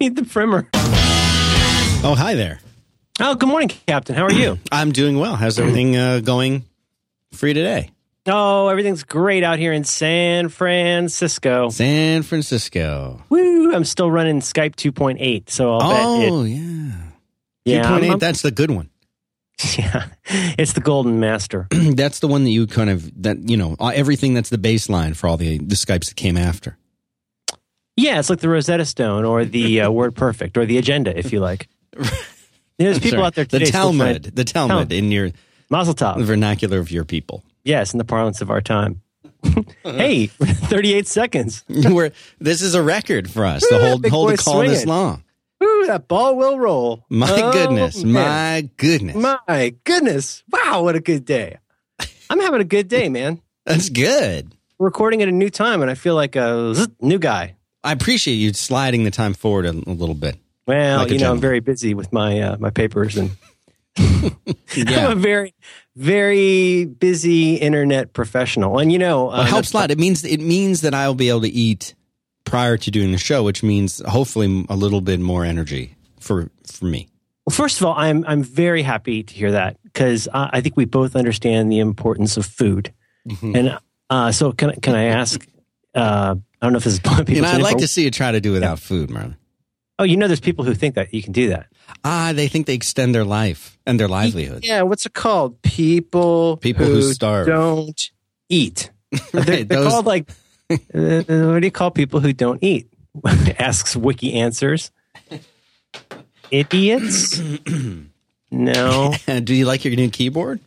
need the primer. Oh, hi there. Oh, good morning, Captain. How are you? I'm doing well. How's everything uh, going for you today? oh, everything's great out here in San Francisco. San Francisco. Woo! I'm still running Skype 2.8, so I'll bet Oh, it. yeah. Yeah, 2.8, I'm- I'm- that's the good one. yeah, it's the golden master. that's the one that you kind of, that, you know, uh, everything that's the baseline for all the, the Skypes that came after. Yeah, it's like the Rosetta Stone or the uh, Word Perfect or the Agenda, if you like. There's I'm people sorry. out there today. The trying- Talmud. The Talmud Talmud. in your Mazel the tov. vernacular of your people. Yes, in the parlance of our time. hey, 38 seconds. We're, this is a record for us to hold, Big hold boy a call this long. Ooh, that ball will roll. My Oh, goodness. man. My goodness. My goodness. Wow, what a good day. I'm having a good day, man. That's good. We're recording at a new time, and I feel like a zzz, new guy. I appreciate you sliding the time forward a, a little bit. Well, Like you know, I'm very busy with my uh, my papers, and Yeah. I'm a very, very busy internet professional. And you know, Well, uh, it helps a lot. It means it means that I'll be able to eat prior to doing the show, which means hopefully a little bit more energy for for me. Well, first of all, I'm I'm very happy to hear that because I, I think we both understand the importance of food. Mm-hmm. And uh, so, can can I ask? Uh, I don't know if this is people. You know, I'd like to see you try to do without food, Marlon. Oh, you know, there's people who think that you can do that. Ah, they think they extend their life and their livelihood. Yeah, what's it called? People People who starve. don't eat. They're, they're those- called like uh, what do you call people who don't eat? Asks Wiki Answers. Idiots. no. do you like your new keyboard?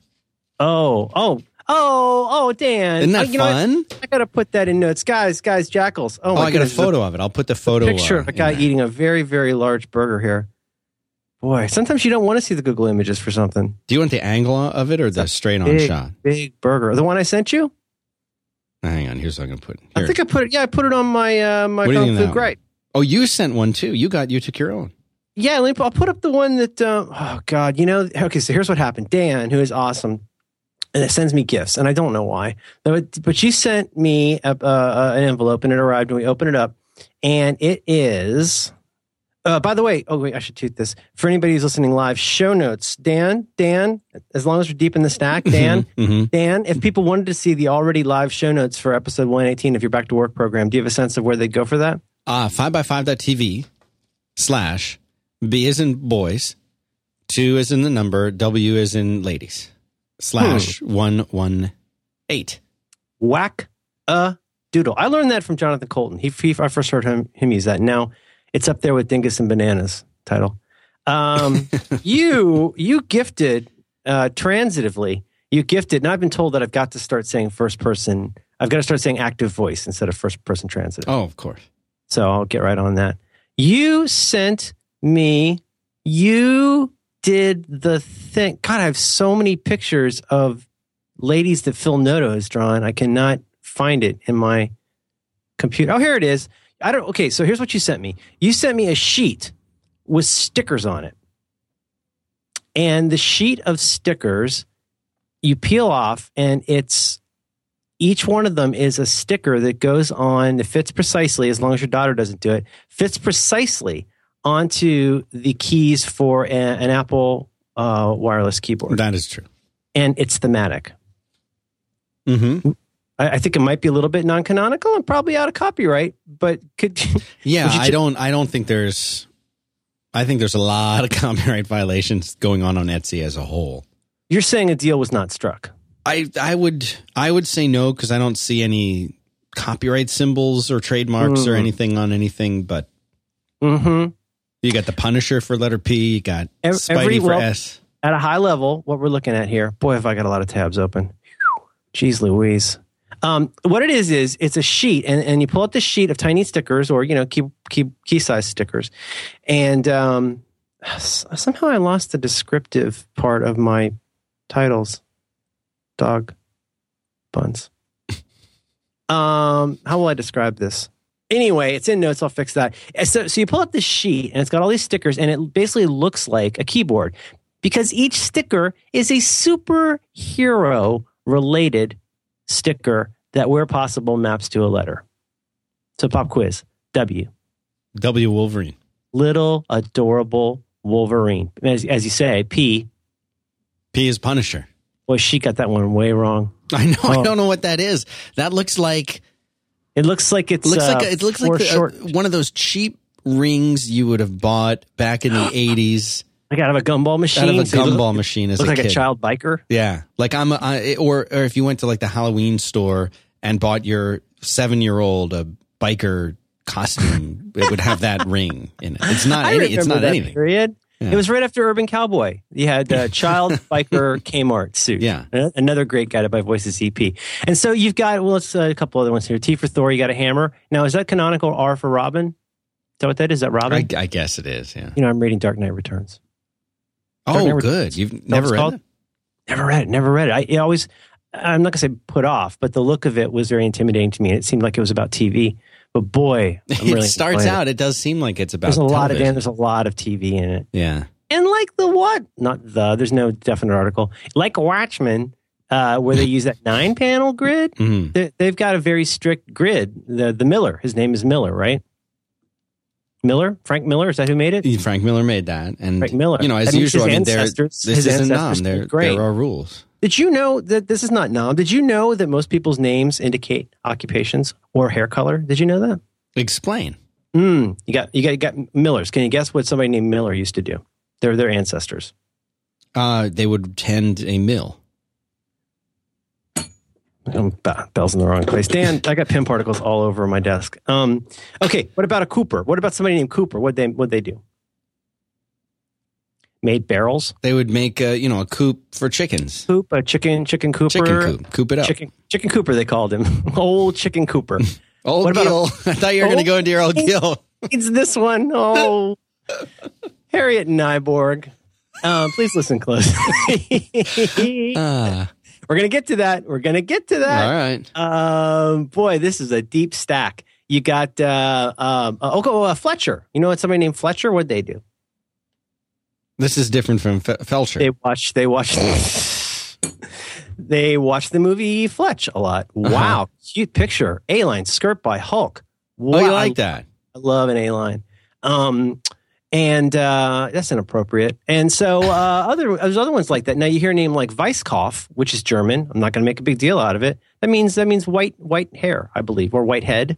Oh, oh, oh, oh, Dan. Isn't that know fun? I gotta put that in notes, guys. Guys, jackals. Oh, Oh, I got a goodness, photo of it. I'll put the photo. picture of a guy eating a very, very large burger here. Boy, sometimes you don't want to see the Google images for something. Do you want the angle of it or the straight on Big, shot? big burger. The one I sent you. Hang on. Here's what I'm gonna put. I think I put it. Yeah, I put it on my uh, my What do you Kung Fu of that one? Great. oh, you sent one too. You got you took your own. Yeah, I'll put up the one that. Uh, oh God, you know. Okay, so here's what happened. Dan, who is awesome, sends me gifts, and I don't know why, but but she sent me a, uh, an envelope, and it arrived, and we opened it up, and it is. Uh, by the way, oh wait, I should toot this for anybody who's listening live. Show notes, Dan, Dan. As long as we're deep in the stack, Dan, Mhm. Dan. If people wanted to see the already live show notes for episode one eighteen, if you're back to work program, do you have a sense of where they'd go for that? uh, 5x5.tv slash B is in boys, 2 is in the number, W is in ladies, slash 118. whack a doodle. I learned that from Jonathan Coulton. He, he I first heard him him use that. Now it's up there with Dingus and Bananas title. Um, you you gifted uh, transitively. You gifted, and I've been told that I've got to start saying first person. I've got to start saying active voice instead of first person transitive. Oh, of course. So I'll get right on that. You sent me. You did the thing. God, I have so many pictures of ladies that Phil Noto has drawn. I cannot find it in my computer. Oh, here it is. I don't. Okay, so here's what you sent me. You sent me a sheet with stickers on it, and the sheet of stickers you peel off, and it's each one of them is a sticker that goes on that fits precisely as long as your daughter doesn't do it fits precisely onto the keys for a- an apple uh, wireless keyboard That is true. and it's thematic Mm-hmm. I, I think it might be a little bit non-canonical and probably out of copyright but could Yeah, I don't. I don't think there's. I think there's a lot of copyright violations going on on Etsy as a whole. you're saying a deal was not struck I I would I would say no because I don't see any copyright symbols or trademarks or Mm. anything on anything. But mm-hmm. You got the Punisher for letter P. You got Ev- Spidey every- for well- S. at a high level, what we're looking at here, boy, have I got a lot of tabs open. Jeez Louise. Um, what it is is it's a sheet, and, and you pull out this sheet of tiny stickers, or you know, key key key size stickers, and um, somehow I lost the descriptive part of my titles. Dog buns. Um, how will I describe this? Anyway, it's in notes. I'll fix that. Uh, So, so you pull up this sheet, and it's got all these stickers, and it basically looks like a keyboard because each sticker is a superhero related sticker that, where possible, maps to a letter. So, pop quiz W. W Wolverine. little adorable Wolverine. As, as you say, P. P is Punisher. Boy, she got that one way wrong. I know. I Oh. don't know what that is. That looks like It looks like it's looks uh, like it looks like the, one of those cheap rings you would have bought back in the eighties like out of a gumball machine. out of a So gumball machine as Looks a like kid. a child biker. Yeah, like I'm, a, I, or or if you went to like the Halloween store and bought your seven year old a biker costume, it would have that ring in it. It's not. I Any, it's not anything. period. Yeah. It was right after Urban Cowboy. You had uh, child biker Kmart suit. Yeah. Another great Guided by Voices EP. And so you've got well, let's uh, a couple other ones here. T for Thor. You got a hammer. Now is that canonical? R for Robin. Is that what that is? Is that Robin? I, I guess it is. Yeah. you know, I'm reading Dark Knight Returns. Oh, never- good. You've never read it. Never read it. Never read it. I it always. I'm not gonna say put off, but the look of it was very intimidating to me. It seemed like it was about TV. But boy, I'm really it starts enjoying it. out. It does seem like it's about. There's a lot of television. Dan. There's a lot of TV in it. Yeah. And like the what? Not the. There's no definite article. Like Watchmen, uh, where they use that nine panel grid. hmm They, they've got a very strict grid. The the Miller. His name is Miller, right? Miller, Frank Miller. Is that who made it? Frank Miller made that, and Frank Miller. You know, as That usual, I mean, there. This his isn't. There, there are rules. Did you know that this is not nom? Did you know that most people's names indicate occupations or hair color? Did you know that? Explain. Mm, you got you got you got Millers. Can you guess what somebody named Miller used to do? They're their ancestors. Uh, they would tend a mill. Um, be- bells in the wrong place. Dan, I got pin particles all over my desk. Um, okay, what about a Cooper? What about somebody named Cooper? What they what they do? Made barrels, They would make a, you know, a coop for chickens. coop, a chicken, chicken Cooper, Chicken coop. Coop it up. chicken, chicken Cooper. They called him old chicken Cooper. Old What Gil. I thought you were going to Oh. go into your old Gil. it's this one. Oh, Harriet Nyborg. Um, please listen close. Ah, We're gonna get to that. We're gonna get to that. all right. Um, boy, this is a deep stack. You got uh, um, uh, oh, uh, Fletcher. You know what? Somebody named Fletcher. What'd they do? This is different from Fe- Felcher. They watched. They watched. they watched the movie Fletch a lot. Wow, cute picture. A line skirt by Hulk. Wow, oh, you like that? I love an A line. Um, and uh, that's inappropriate. And so uh, other there's other ones like that. Now you hear a name like Weisskopf, which is German. I'm not going to make a big deal out of it. That means that means white white hair, I believe, or white head.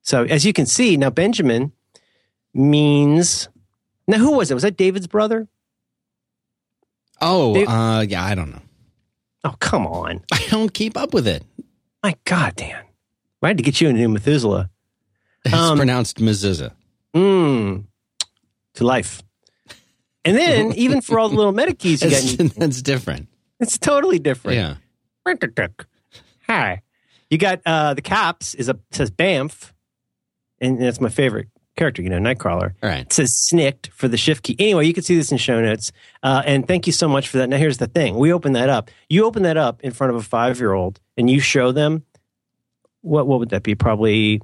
So as you can see, now Benjamin means. Now who was it? Was that David's brother? Oh, uh, yeah, I don't know. Oh come on, I don't keep up with it. my God, Dan! I had to get you a new Methuselah. It's Um, pronounced mezuzah. Mm, to life. And then even for all the little meta keys you got, That's, that's different. It's totally different. Yeah. Hi. You got uh, the caps is a says Bamf, and that's my favorite character. You know, Nightcrawler. All right. It says Snikt for the shift key. Anyway, you can see this in show notes. Uh, and thank you so much for that. Now here's the thing: we open that up. You open that up in front of a five year old, and you show them what what would that be? Probably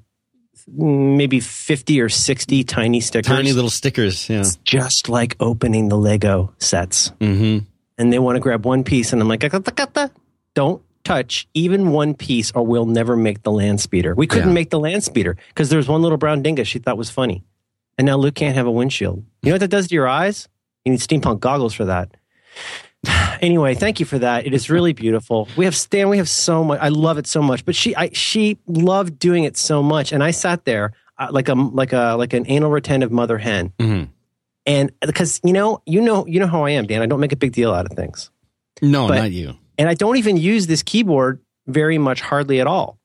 maybe fifty or sixty tiny stickers. Tiny little stickers. Yeah. It's just like opening the Lego sets Mm-hmm. and they want to grab one piece, and I'm like, don't touch even one piece, or we'll never make the land speeder. We couldn't Yeah. make the land speeder because there was one little brown dingus she thought was funny, and now Luke can't have a windshield. You know what that does to your eyes? You need steampunk goggles for that. Anyway, thank you for that. It is really beautiful. We have Stan. We have so much. I love it so much. But she, I, she loved doing it so much, and I sat there uh, like a like a like an anal retentive mother hen. Mm-hmm. And because you know, you know, you know how I am, Dan. I don't make a big deal out of things, No, But- not you. And I don't even use this keyboard very much, hardly at all.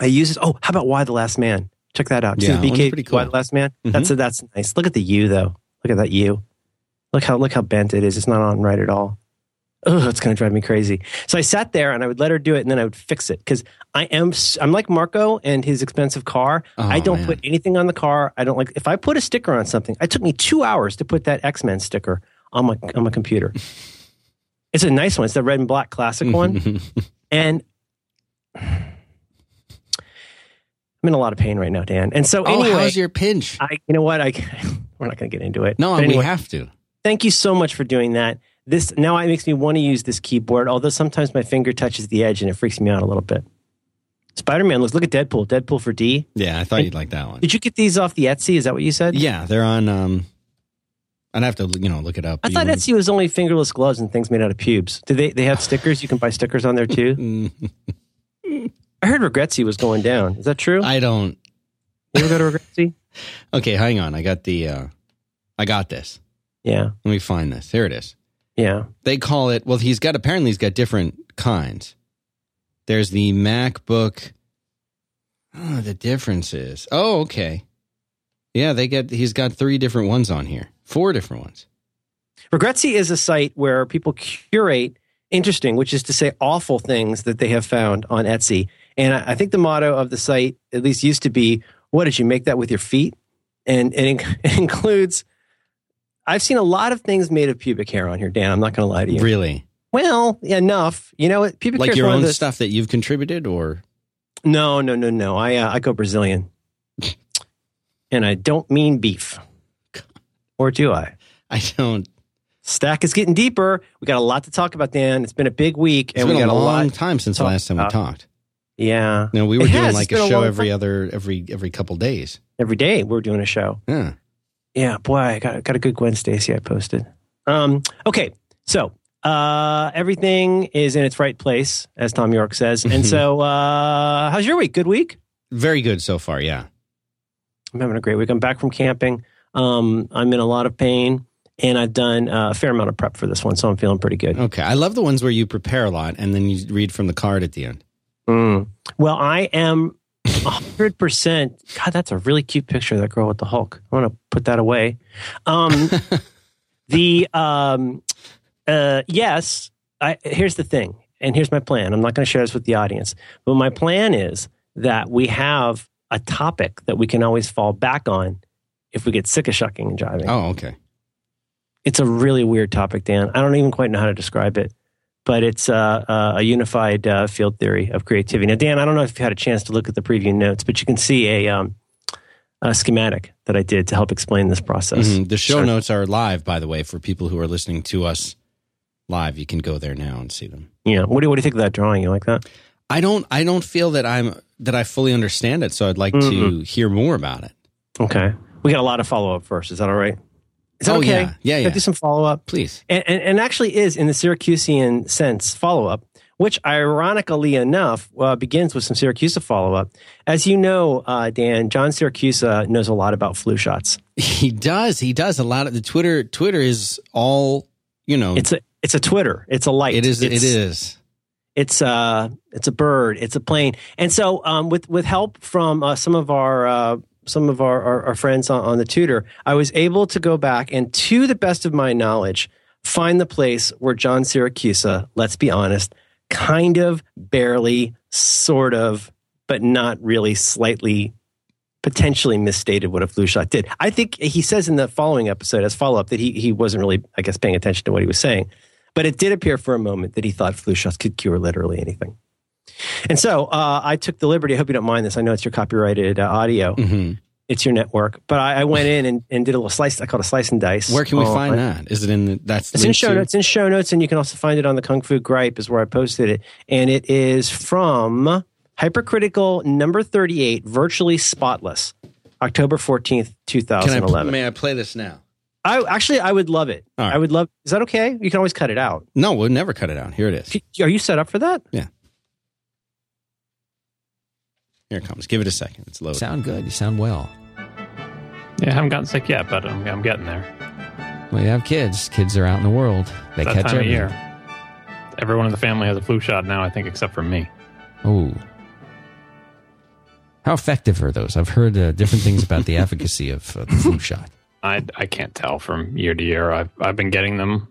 I use it. Oh, how about Y the Last Man? Check that out. See Yeah, the BK pretty cool. Y the Last Man. Mhm. That's that's nice. Look at the U though. Look at that U. Look how look how bent it is. It's not on right at all. Oh, it's going to drive me crazy. So I sat there and I would let her do it, and then I would fix it because I am I'm like Marco and his expensive car. Oh, I don't man. put anything on the car. I don't like if I put a sticker on something. It took me two hours to put that X Men sticker on my on my computer. it's a nice one. It's the red and black classic one, and I'm in a lot of pain right now, Dan. And so oh, anyway, how's your pinch? I you know what I we're not going to get into it. No, But we have to. thank you so much for doing that. This now it makes me want to use this keyboard, although sometimes my finger touches the edge and it freaks me out a little bit. Spider Man looks. Look at Deadpool. Deadpool for D. Yeah, I thought you'd like that one. Did you get these off the Etsy? Is that what you said? Yeah, they're on. um I'd have to you know look it up. I thought Etsy was only fingerless gloves and things made out of pubes. Do they? They have stickers. You can buy stickers on there too. Mm, I heard Regretsy was going down. Is that true? I don't. you ever go to Regretsy? Okay, hang on. I got the. uh I got this. Yeah, Let me find this. Here it is. yeah. They call it. Well, he's got apparently he's got different kinds. There's the MacBook. Oh, the difference is. Oh, okay. Yeah, they get. He's got three different ones on here. Four different ones. Regretsy is a site where people curate interesting, which is to say awful things that they have found on Etsy. And I I think the motto of the site, at least used to be, what did you make that with your feet? And it, it includes, I've seen a lot of things made of pubic hair on here, Dan. I'm not going to lie to you. Really? Well, enough. You know, pubic hair Like your own those- stuff that you've contributed, or No, no, no, no. I, uh, I go Brazilian. and I don't mean beef. Or do I? I don't. Stack is getting deeper. We got a lot to talk about, Dan. It's been a big week, It's and been we a got a long lot. time since the last time we about. talked. Yeah, No, we were It doing has. like It's a a show long every time. other every every couple days. every day we're doing a show. Yeah. Yeah, boy, I got got a good Gwen Stacy I posted. Um, okay, so uh, everything is in its right place, as Thom Yorke says. And so, uh, how's your week? Good week. Very good so far. Yeah. I'm having a great week. I'm back from camping. Um, I'm in a lot of pain, and I've done uh, a fair amount of prep for this one, so I'm feeling pretty good. Okay. I love the ones where you prepare a lot and then you read from the card at the end. Mm. Well, I am 100%. God, that's a really cute picture of that girl with the Hulk. I want to put that away. Um, the, um, uh, yes, I, here's the thing, and here's my plan. I'm not going to share this with the audience, but my plan is that we have a topic that we can always fall back on if we get sick of shucking and jiving. Oh, okay. It's a really weird topic, Dan. I don't even quite know how to describe it, but it's uh, uh, a unified uh, field theory of creativity. Now, Dan, I don't know if you had a chance to look at the preview notes, but you can see a, um, a schematic that I did to help explain this process. Mhm. The show Sure. notes are live, by the way, for people who are listening to us live. You can go there now and see them. Yeah. What do, you- what do you think of that drawing? You like that? I don't. I don't feel that I'm that I fully understand it. So I'd like to Mm-hmm. hear more about it. Okay. We got a lot of follow up first. Is that all right? Is that Oh, okay? yeah. Yeah, Can I yeah. do some follow up? Please. and, and, and actually is in the Syracusean sense follow up, which ironically enough uh, begins with some Siracusa follow up. As you know, uh, Dan, John Siracusa knows a lot about flu shots. He does. He does a lot of the Twitter. Twitter is all you know. It's a it's a Twitter. It's a light. it is. It's, it is. It's uh it's a bird. It's a plane. And so um, with with help from uh, some of our uh, some of our, our, our friends on, on the tutor, I was able to go back and, to the best of my knowledge, find the place where John Siracusa, let's be honest, kind of, barely, sort of, but not really, slightly, potentially misstated what a flu shot did. I think he says in the following episode as follow up that he he wasn't really, I guess, paying attention to what he was saying. But it did appear for a moment that he thought flu shots could cure literally anything. And so uh, I took the liberty. I hope you don't mind this. I know it's your copyrighted uh, audio. hmm It's your network. But I, I went in and, and did a little slice. I called it a slice and dice. Where can we Oh, find that? Is it in the? That's It's in show to- notes. In show notes, and you can also find it on the Kung Fu Grippe, is where I posted it. And it is from Hypercritical number thirty-eight, virtually spotless, October fourteenth, two thousand eleven. Can I? May I play this now? I actually, I would love it. Right. I would love. Is that okay? You can always cut it out. No, we'll never cut it out. Here it is. Are you set up for that? Here it comes. Give it a second. It's loading. sound good. You sound well. Yeah, I haven't gotten sick yet, but I'm, I'm getting there. Well, you have kids. Kids are out in the world. They that catch time of everything. year. Everyone in the family has a flu shot now, I think, except for me. Oh. How effective are those? I've heard uh, different things about the efficacy of uh, the flu shot. I, I can't tell from year to year. I've, I've been getting them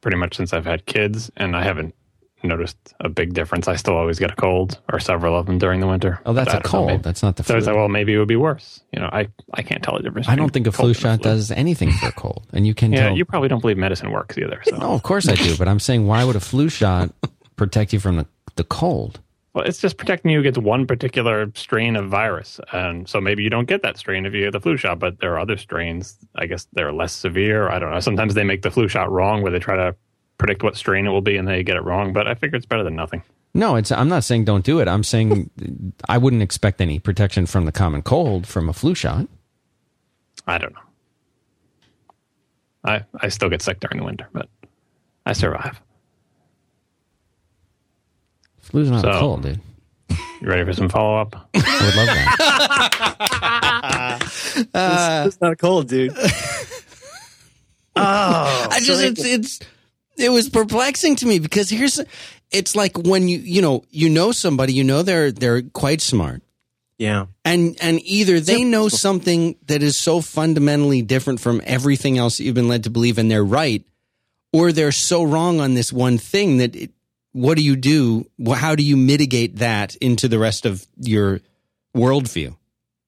pretty much since I've had kids, and I haven't noticed a big difference. I still always get a cold or several of them during the winter. Oh, that's a don't know, cold. That's not the So I was like, well, maybe it would be worse. You know, I, I can't tell the difference. I don't think a flu shot does anything for a cold. And you can Yeah, tell. you probably don't believe medicine works either. So. no, of course I do. But I'm saying, why would a flu shot protect you from the, the cold? Well, it's just protecting you against one particular strain of virus. And so maybe you don't get that strain if you get the flu shot, but there are other strains. I guess they're less severe. I don't know. Sometimes they make the flu shot wrong where they try to predict what strain it will be and they get it wrong. But I figure it's better than nothing. No, it's. I'm not saying don't do it. I'm saying I wouldn't expect any protection from the common cold from a flu shot. I don't know. I I still get sick during the winter, but I survive. Flu's not So- a cold, dude. You ready for some follow up? I would love that. it's not a cold, dude. oh, I just it's, it's it was perplexing to me because here's it's like when you you know you know somebody you know they're they're quite smart. Yeah. and and either they know something that is so fundamentally different from everything else that you've been led to believe and they're right or they're so wrong on this one thing that it, what do you do? How do you mitigate that into the rest of your worldview?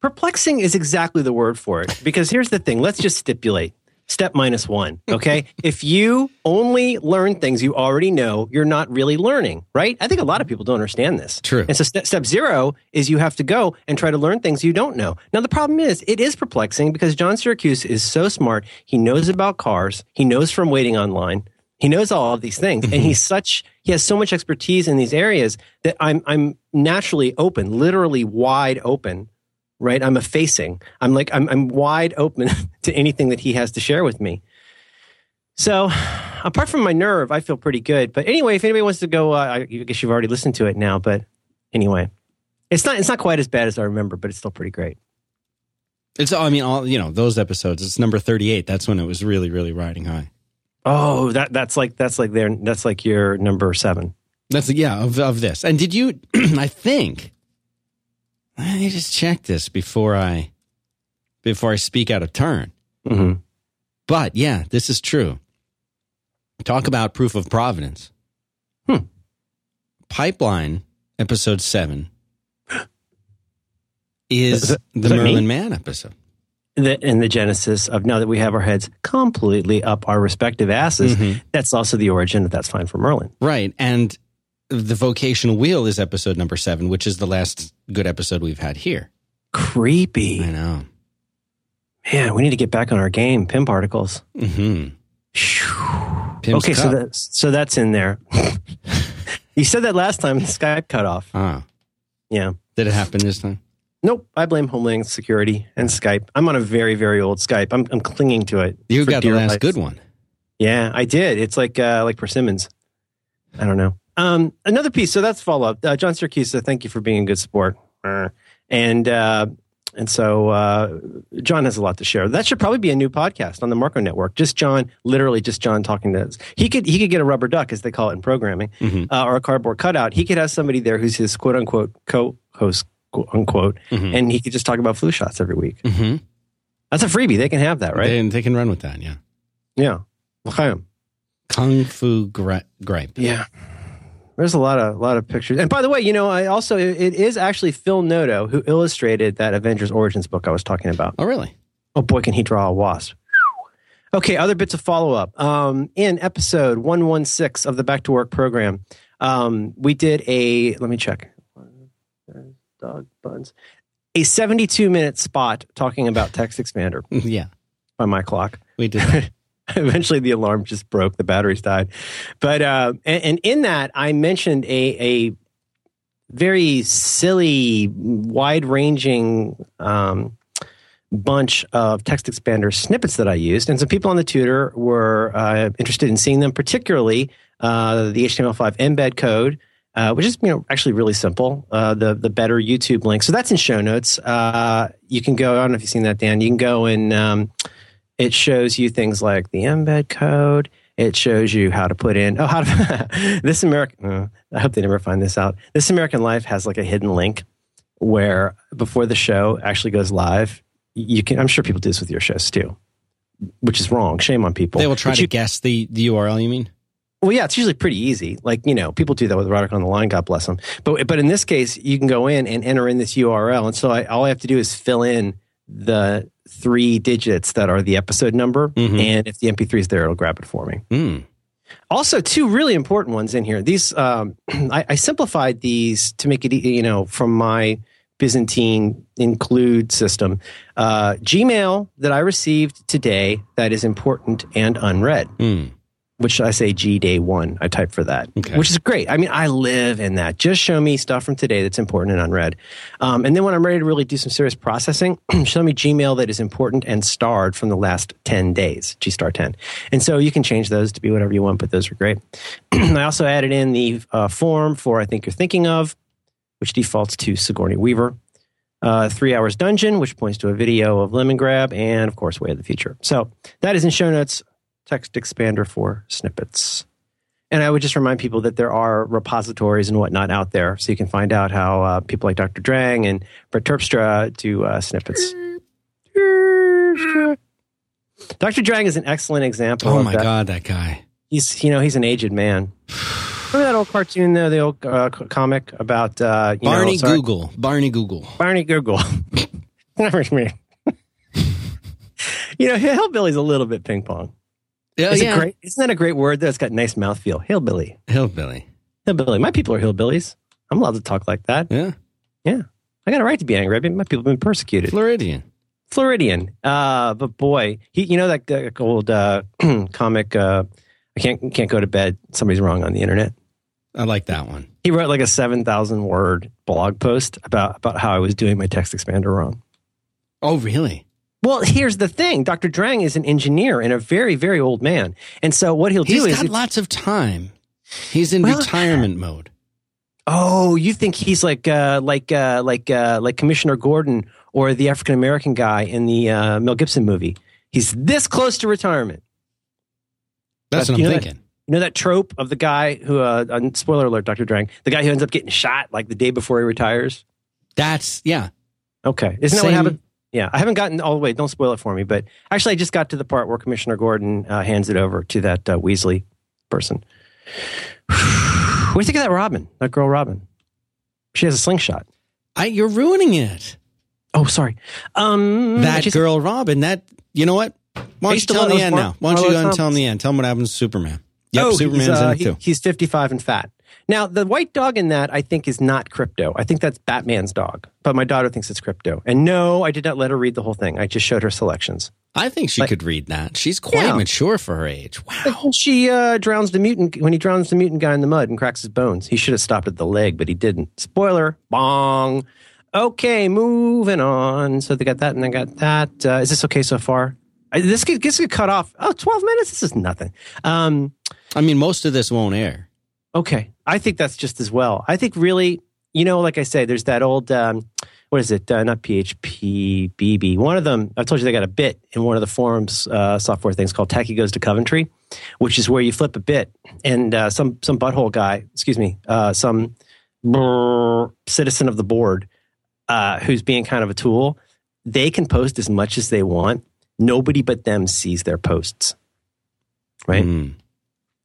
Perplexing is exactly the word for it. Because here's the thing. Let's just stipulate step minus one. Okay. if you only learn things you already know, you're not really learning, right? I think a lot of people don't understand this. True. And so step, step zero is you have to go and try to learn things you don't know. Now, the problem is it is perplexing because John Siracusa is so smart. He knows about cars, he knows from waiting online. He knows all of these things, and mm-hmm. he's such he has so much expertise in these areas that I'm I'm naturally open, literally wide open right? I'm effacing. I'm like I'm I'm wide open to anything that he has to share with me. So, apart from my nerve, I feel pretty good. But anyway, if anybody wants to go, uh, I guess you've already listened to it now. But anyway, it's not it's not quite as bad as I remember, but it's still pretty great. it's i mean all you know those episodes it's number 38 that's when it was really really riding high Oh, that that's like that's like their that's like your number seven. That's yeah of of this. And did you? I think. Let me just check this before I before I speak out of turn. hmm But yeah, this is true. Talk about proof of providence. Hmm. Pipeline episode seven is that- the is that me? Merlin Mann episode. The, in the genesis of now that we have our heads completely up our respective asses, Mhm. that's also the origin of that's fine for Merlin. Right, and the vocational wheel is episode number seven, which is the last good episode we've had here. Creepy. I know. Man, we need to get back on our game. Pin particles. hmm. Pim's okay, so Cup. that's so that's in there. you said that last time. The Skype cut off. Ah, Yeah. did it happen this time? Nope. I blame Homeland Security and Skype. I'm on a very very old Skype. I'm I'm clinging to it. You got the last life. good one. Yeah, I did. It's like uh, like persimmons. I don't know. Um, another piece. So that's follow up. Uh, John Siracusa. Thank you for being a good sport. And uh, and so uh, John has a lot to share. That should probably be a new podcast on the Marco Network. Just John, literally just John talking to us. He could he could get a rubber duck as they call it in programming, Mhm. uh, or a cardboard cutout. He could have somebody there who's his quote unquote co-host quote unquote, Mhm. and he could just talk about flu shots every week. Mm-hmm. That's a freebie. They can have that, right? They, they can run with that, yeah. yeah. L'chaim. Kung Fu gri- Grippe. Yeah. There's a lot of lot of pictures. And by the way, you know, I also it it is actually Phil Noto who illustrated that Avengers Origins book I was talking about. Oh, really? Oh boy, can he draw a wasp. Okay, other bits of follow up. Um, in episode 116 of the Back to Work program, um, we did a, let me check. Dog buns. A 72 minute spot talking about Text Expander yeah, by my clock. we did. Eventually, the alarm just broke. The batteries died. But uh, and, and in that, I mentioned a a very silly, wide ranging um, bunch of text expander snippets that I used, and some people on the tutor were uh, interested in seeing them, particularly uh, the HTML5 embed code. Uh, which is you know actually really simple. Uh, the the better YouTube link. So that's in show notes. Uh, you can go. I don't know if you've seen that, Dan. You can go and um, it shows you things like the embed code. It shows you how to put in. Oh, how to this American. I hope they never find this out. This American Life has like a hidden link where before the show actually goes live, you can. I'm sure people do this with your shows too, which is wrong. Shame on people. They will try But to you- guess the, the URL, you mean? well, yeah, it's usually pretty easy. Like you know, people do that with Roderick on the line. God bless them. But but in this case, you can go in and enter in this URL, and so I, all I have to do is fill in the three digits that are the episode number, Mhm. and if the MP3 is there, it'll grab it for me. Mm. Also, two really important ones in here. These um, I, I simplified these to make it you know from my Byzantine include system. Uh, Gmail that I received today that is important and unread. Mm. Which I say G day one. I type for that, Okay. which is great. I mean, I live in that. Just show me stuff from today that's important and unread. Um, and then when I'm ready to really do some serious processing, show me Gmail that is important and starred from the last 10 days, G star 10. And so you can change those to be whatever you want, but those are great. I also added in the uh, form for I think you're thinking of, which defaults to Sigourney Weaver. Uh, three hours dungeon, which points to a video of Lemongrab, and of course, way of the future. So that is in show notes. Text expander for snippets. And I would just remind people that there are repositories and whatnot out there, so you can find out how uh, people like Dr. Drang and Brett Terpstra do uh, snippets. Dr. Drang is an excellent example. Oh my that. god, that guy. He's you know he's an aged man. Remember that old cartoon, though, the old uh, comic about uh, Barney know, sorry- Google. Barney Google. Barney Google. Never me. you know, hillbilly's a little bit ping pong. Yeah, Is yeah. it great? Isn't that a great word? That's got nice mouthfeel. Hillbilly. Hillbilly. Hillbilly. My people are hillbillies. I'm allowed to talk like that. Yeah. Yeah. I got a right to be angry. I mean, my people have been persecuted. Floridian. Floridian. Uh, but boy, he, you know that uh, old uh, comic. Uh, I can't can't go to bed. Somebody's wrong on the internet. I like that one. He wrote like a seven thousand word blog post about about how I was doing my text expander wrong. Oh, really? Well, here's the thing: Dr. Drang is an engineer and a very very old man, and so what he'll He's do is He's got lots of time. He's in Well- retirement mode. Oh, you think he's like uh, like uh, like uh, like Commissioner Gordon or the African American guy in the uh, Mel Gibson movie? He's this close to retirement. That's what I'm know that- thinking. You know that trope of the guy who, uh, uh, spoiler alert, Dr. Drang, the guy who ends up getting shot like the day before he retires? That's yeah. Okay. Isn't that what happened? Yeah. I haven't gotten all the way. Don't spoil it for me. But actually, I just got to the part where Commissioner Gordon uh, hands it over to that uh, Weasley person. what do you think of that Robin, that girl Robin? She has a slingshot. I, you're ruining it. Oh, sorry. Um, That girl, Robin. That you know what? Why don't you tell me the end Mar- now? Why don't you Marlo go and tell him the end? Tell me what happens to Superman. Yep, oh, Superman's uh, in it he- he's 55 and fat. Now, the white dog in that, I think, is not Krypto. I think that's Batman's dog. But my daughter thinks it's Krypto. And no, I did not let her read the whole thing. I just showed her selections. I think she Like- could read that. She's quite Yeah. mature for her age. Wow. She uh, drowns the mutant, when he drowns the mutant guy in the mud and cracks his bones, he should have stopped at the leg, but he didn't. Spoiler, bong. Okay, moving on. So they got that and they got that. Uh, is this okay so far? I, this could, this could cut off. Oh, 12 minutes? This is nothing. Um, I mean, most of this won't air. Okay. I think that's just as well. I think really, you know, like I say, there's that old, um, what is it? Uh, not PHP, BB. One of them, I told you they got a bit in one of the forums uh, software things called Tachy Goes to Coventry, which is where you flip a bit and uh, some, some butthole guy, excuse me, uh, some brrr, citizen of the board uh, who's being kind of a tool, they can post as much as they want. Nobody but them sees their posts. Right? Mm.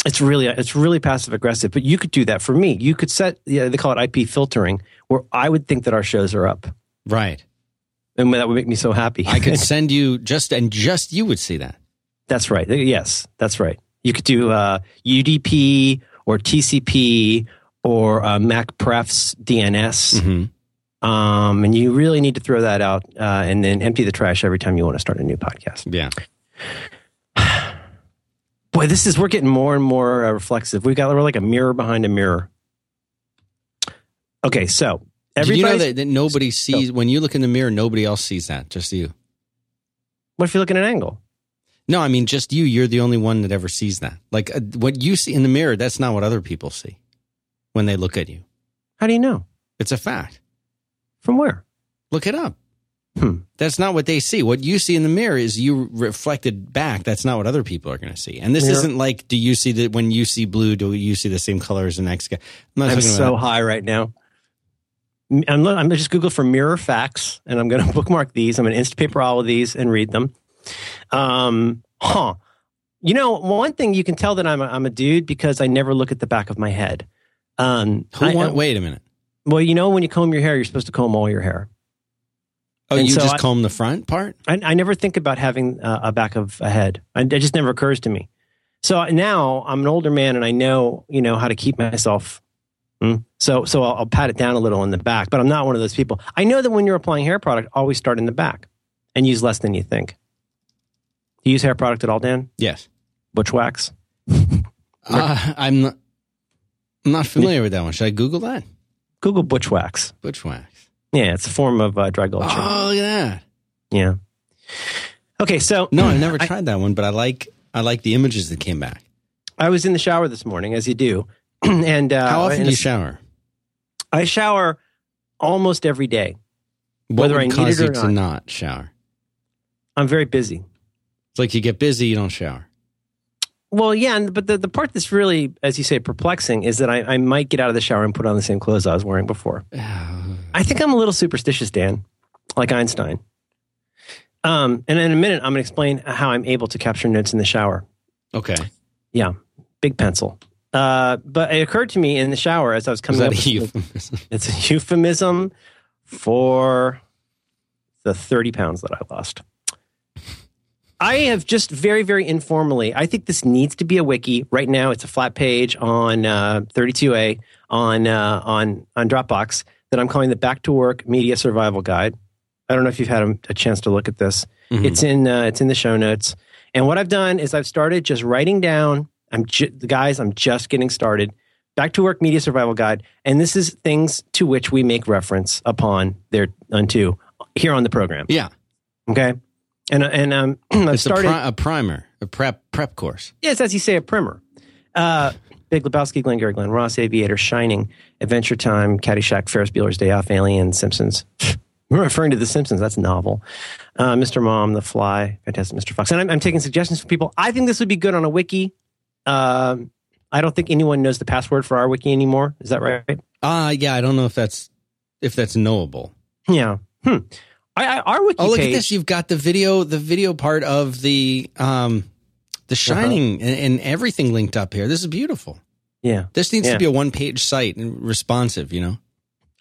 It's really it's really passive aggressive but you could do that for me. You could set yeah, they call it ip filtering where i would think that our shows are up. Right. and that would make me so happy. I could send you just and just you would see that. that's right. Yes that's right. You could do uh, udp or tcp or uh, mac prefs dns hmm um, and you really need to throw that out uh, and then empty the trash every time you want to start a new podcast. Yeah. Boy this is we're getting more and more uh, reflexive We've got we're like a mirror behind a mirror okay so Did you know everybody that, that nobody sees when you look in the mirror? Nobody else sees that. Just you. what if you look at an angle No, I mean just you. You're the only one that ever sees that. Like uh, what you see in the mirror, that's not what other people see when they look at you. how do you know It's a fact. from where Look it up. Hmm. That's not what they see. What you see in the mirror is you reflected back. That's not what other people are going to see. And this Mirror. isn't like, do you see that when you see blue, do you see the same color as the next guy? I'm I'm so high right now. I'm, I'm gonna just Google for mirror facts, and I'm going to bookmark these. I'm going to Instapaper all of these and read them. Um, huh? You know, one thing you can tell that I'm a, I'm a dude because I never look at the back of my head. Um, who I- want, wait a minute. well, you know, when you comb your hair, you're supposed to comb all your hair. Oh, And you so just I- comb the front part? I, I never think about having uh, a back of a head. I, it just never occurs to me. So now I'm an older man and I know, you know, how to keep myself. Hmm? So, so I'll, I'll pat it down a little in the back, but I'm not one of those people. I know that when you're applying hair product, always start in the back and use less than you think. You use hair product at all, Dan? Yes. Butch wax? Uh, I'm not, I'm not familiar with that one. Should I Google that? Google bushwhacks. Bushwhacks. Yeah, it's a form of uh, dry gulching. Oh, look at that. Yeah. Okay, so No, I've never I- tried that one, but I like I like the images that came back. I was in the shower this morning, as you do, and uh, How often and do you shower? I shower almost every day. What Whether I need it or to not. not shower? I'm very busy. It's like you get busy, you don't shower. Well, yeah, and, but the, the part that's really, as you say, perplexing is that I, I might get out of the shower and put on the same clothes I was wearing before. I think I'm a little superstitious, Dan, like Einstein. Um, and in a minute, I'm going to explain how I'm able to capture notes in the shower. okay. Yeah, big pencil. Uh, but it occurred to me in the shower as I was coming that up. a with- euphemism? It's a euphemism for the 30 pounds that I lost. I have just very, very informally, I think this needs to be a wiki. Right now, it's a flat page on uh, 32A on, uh, on, on Dropbox that I'm calling the Back to Work Media Survival Guide. I don't know if you've had a, a chance to look at this. Mhm. It's in uh, it's in the show notes. And what I've done is I've started just writing down. I'm ju- the guys. I'm just getting started. Back to work media survival guide, and this is things to which we make reference upon there unto here on the program. yeah. Okay, and and um, I've a, started. pri- a primer, a prep prep course. Yes, as you say, a primer. Uh, Big Lebowski, Glengarry Glen Ross, Aviator, Shining, Adventure Time, Caddyshack, Ferris Bueller's Day Off, Alien, Simpsons. We're referring to The Simpsons. That's novel. Uh, Mr. Mom, The Fly, Fantastic Mr. Fox. And I'm, I'm taking suggestions from people. I think this would be good on a wiki. Um, I don't think anyone knows the password for our wiki anymore. Is that right? Uh yeah, I don't know if that's if that's knowable. Yeah. Hmm. I, I, our wiki Oh, look page. at this! You've got the video, the video part of the um, The Shining, and, and everything linked up here. This is beautiful. Yeah. This needs Yeah. to be a one-page site and responsive. You know,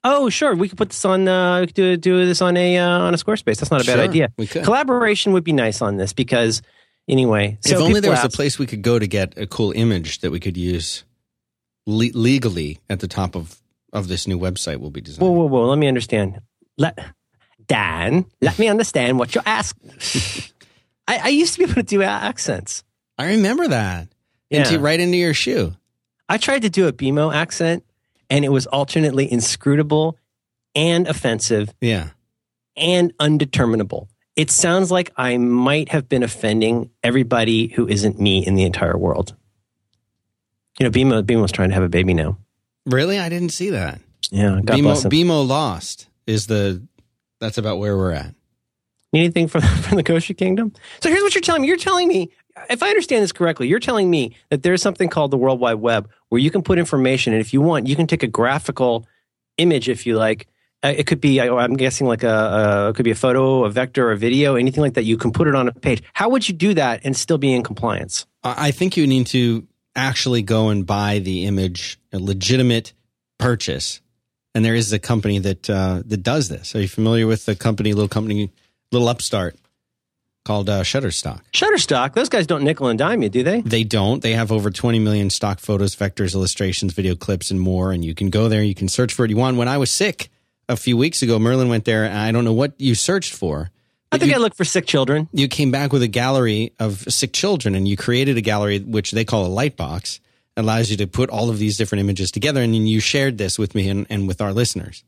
Oh, sure. We could put this on. Uh, we could do, do this on a uh, on a Squarespace. That's not a bad Sure, idea. We could. Collaboration would be nice on this because, anyway. if only there was a place we could go to get a cool image that we could use le- legally at the top of of this new website we'll be designing. Whoa, whoa, whoa! Let me understand. Let Dan, let me understand what you're asking. I, I used to be able to do accents. I remember that. Yeah. Into right into your shoe. I tried to do a BMO accent, and it was alternately inscrutable and offensive Yeah. and undeterminable. It sounds like I might have been offending everybody who isn't me in the entire world. You know, BMO, BMO's trying to have a baby now. Really? I didn't see that. Yeah, God bless him. BMO lost is the that's about where we're at. Anything from from the kosher kingdom? So here's what you're telling me. You're telling me, if I understand this correctly, you're telling me that there's something called the World Wide Web where you can put information, and if you want, you can take a graphical image, if you like. Uh, it could be, I'm guessing, like a, a it could be a photo, a vector, a video, anything like that. You can put it on a page. How would you do that and still be in compliance? I I think you need to actually go and buy the image, a legitimate purchase. And there is a company that uh, that does this. Are you familiar with the company, little company, little upstart called uh, Shutterstock? Shutterstock, those guys don't nickel and dime you, do they? They don't. They have over 20 million stock photos, vectors, illustrations, video clips, and more. And you can go there. You can search for what you want. When I was sick a few weeks ago, Merlin went there, and I don't know what you searched for. I think you- I looked for sick children. you came back with a gallery of sick children and you created a gallery which they call a light box allows you to put all of these different images together and then you shared this with me and, and with our listeners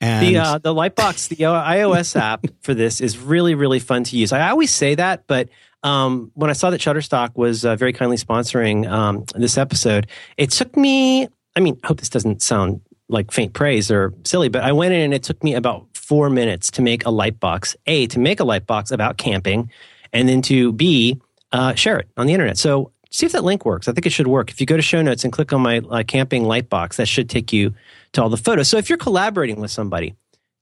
and The uh, the Lightbox, the iOS app for this is really really fun to use. I always say that, but um, when I saw that Shutterstock was uh, very kindly sponsoring um, this episode, it took me. I mean, I hope this doesn't sound like faint praise or silly, but I went in and it took me about four minutes to make a Lightbox. A to make a Lightbox about camping, and then to B uh, share it on the internet. So see if that link works. I think it should work. If you go to show notes and click on my uh, camping Lightbox, that should take you to all the photos. So if you're collaborating with somebody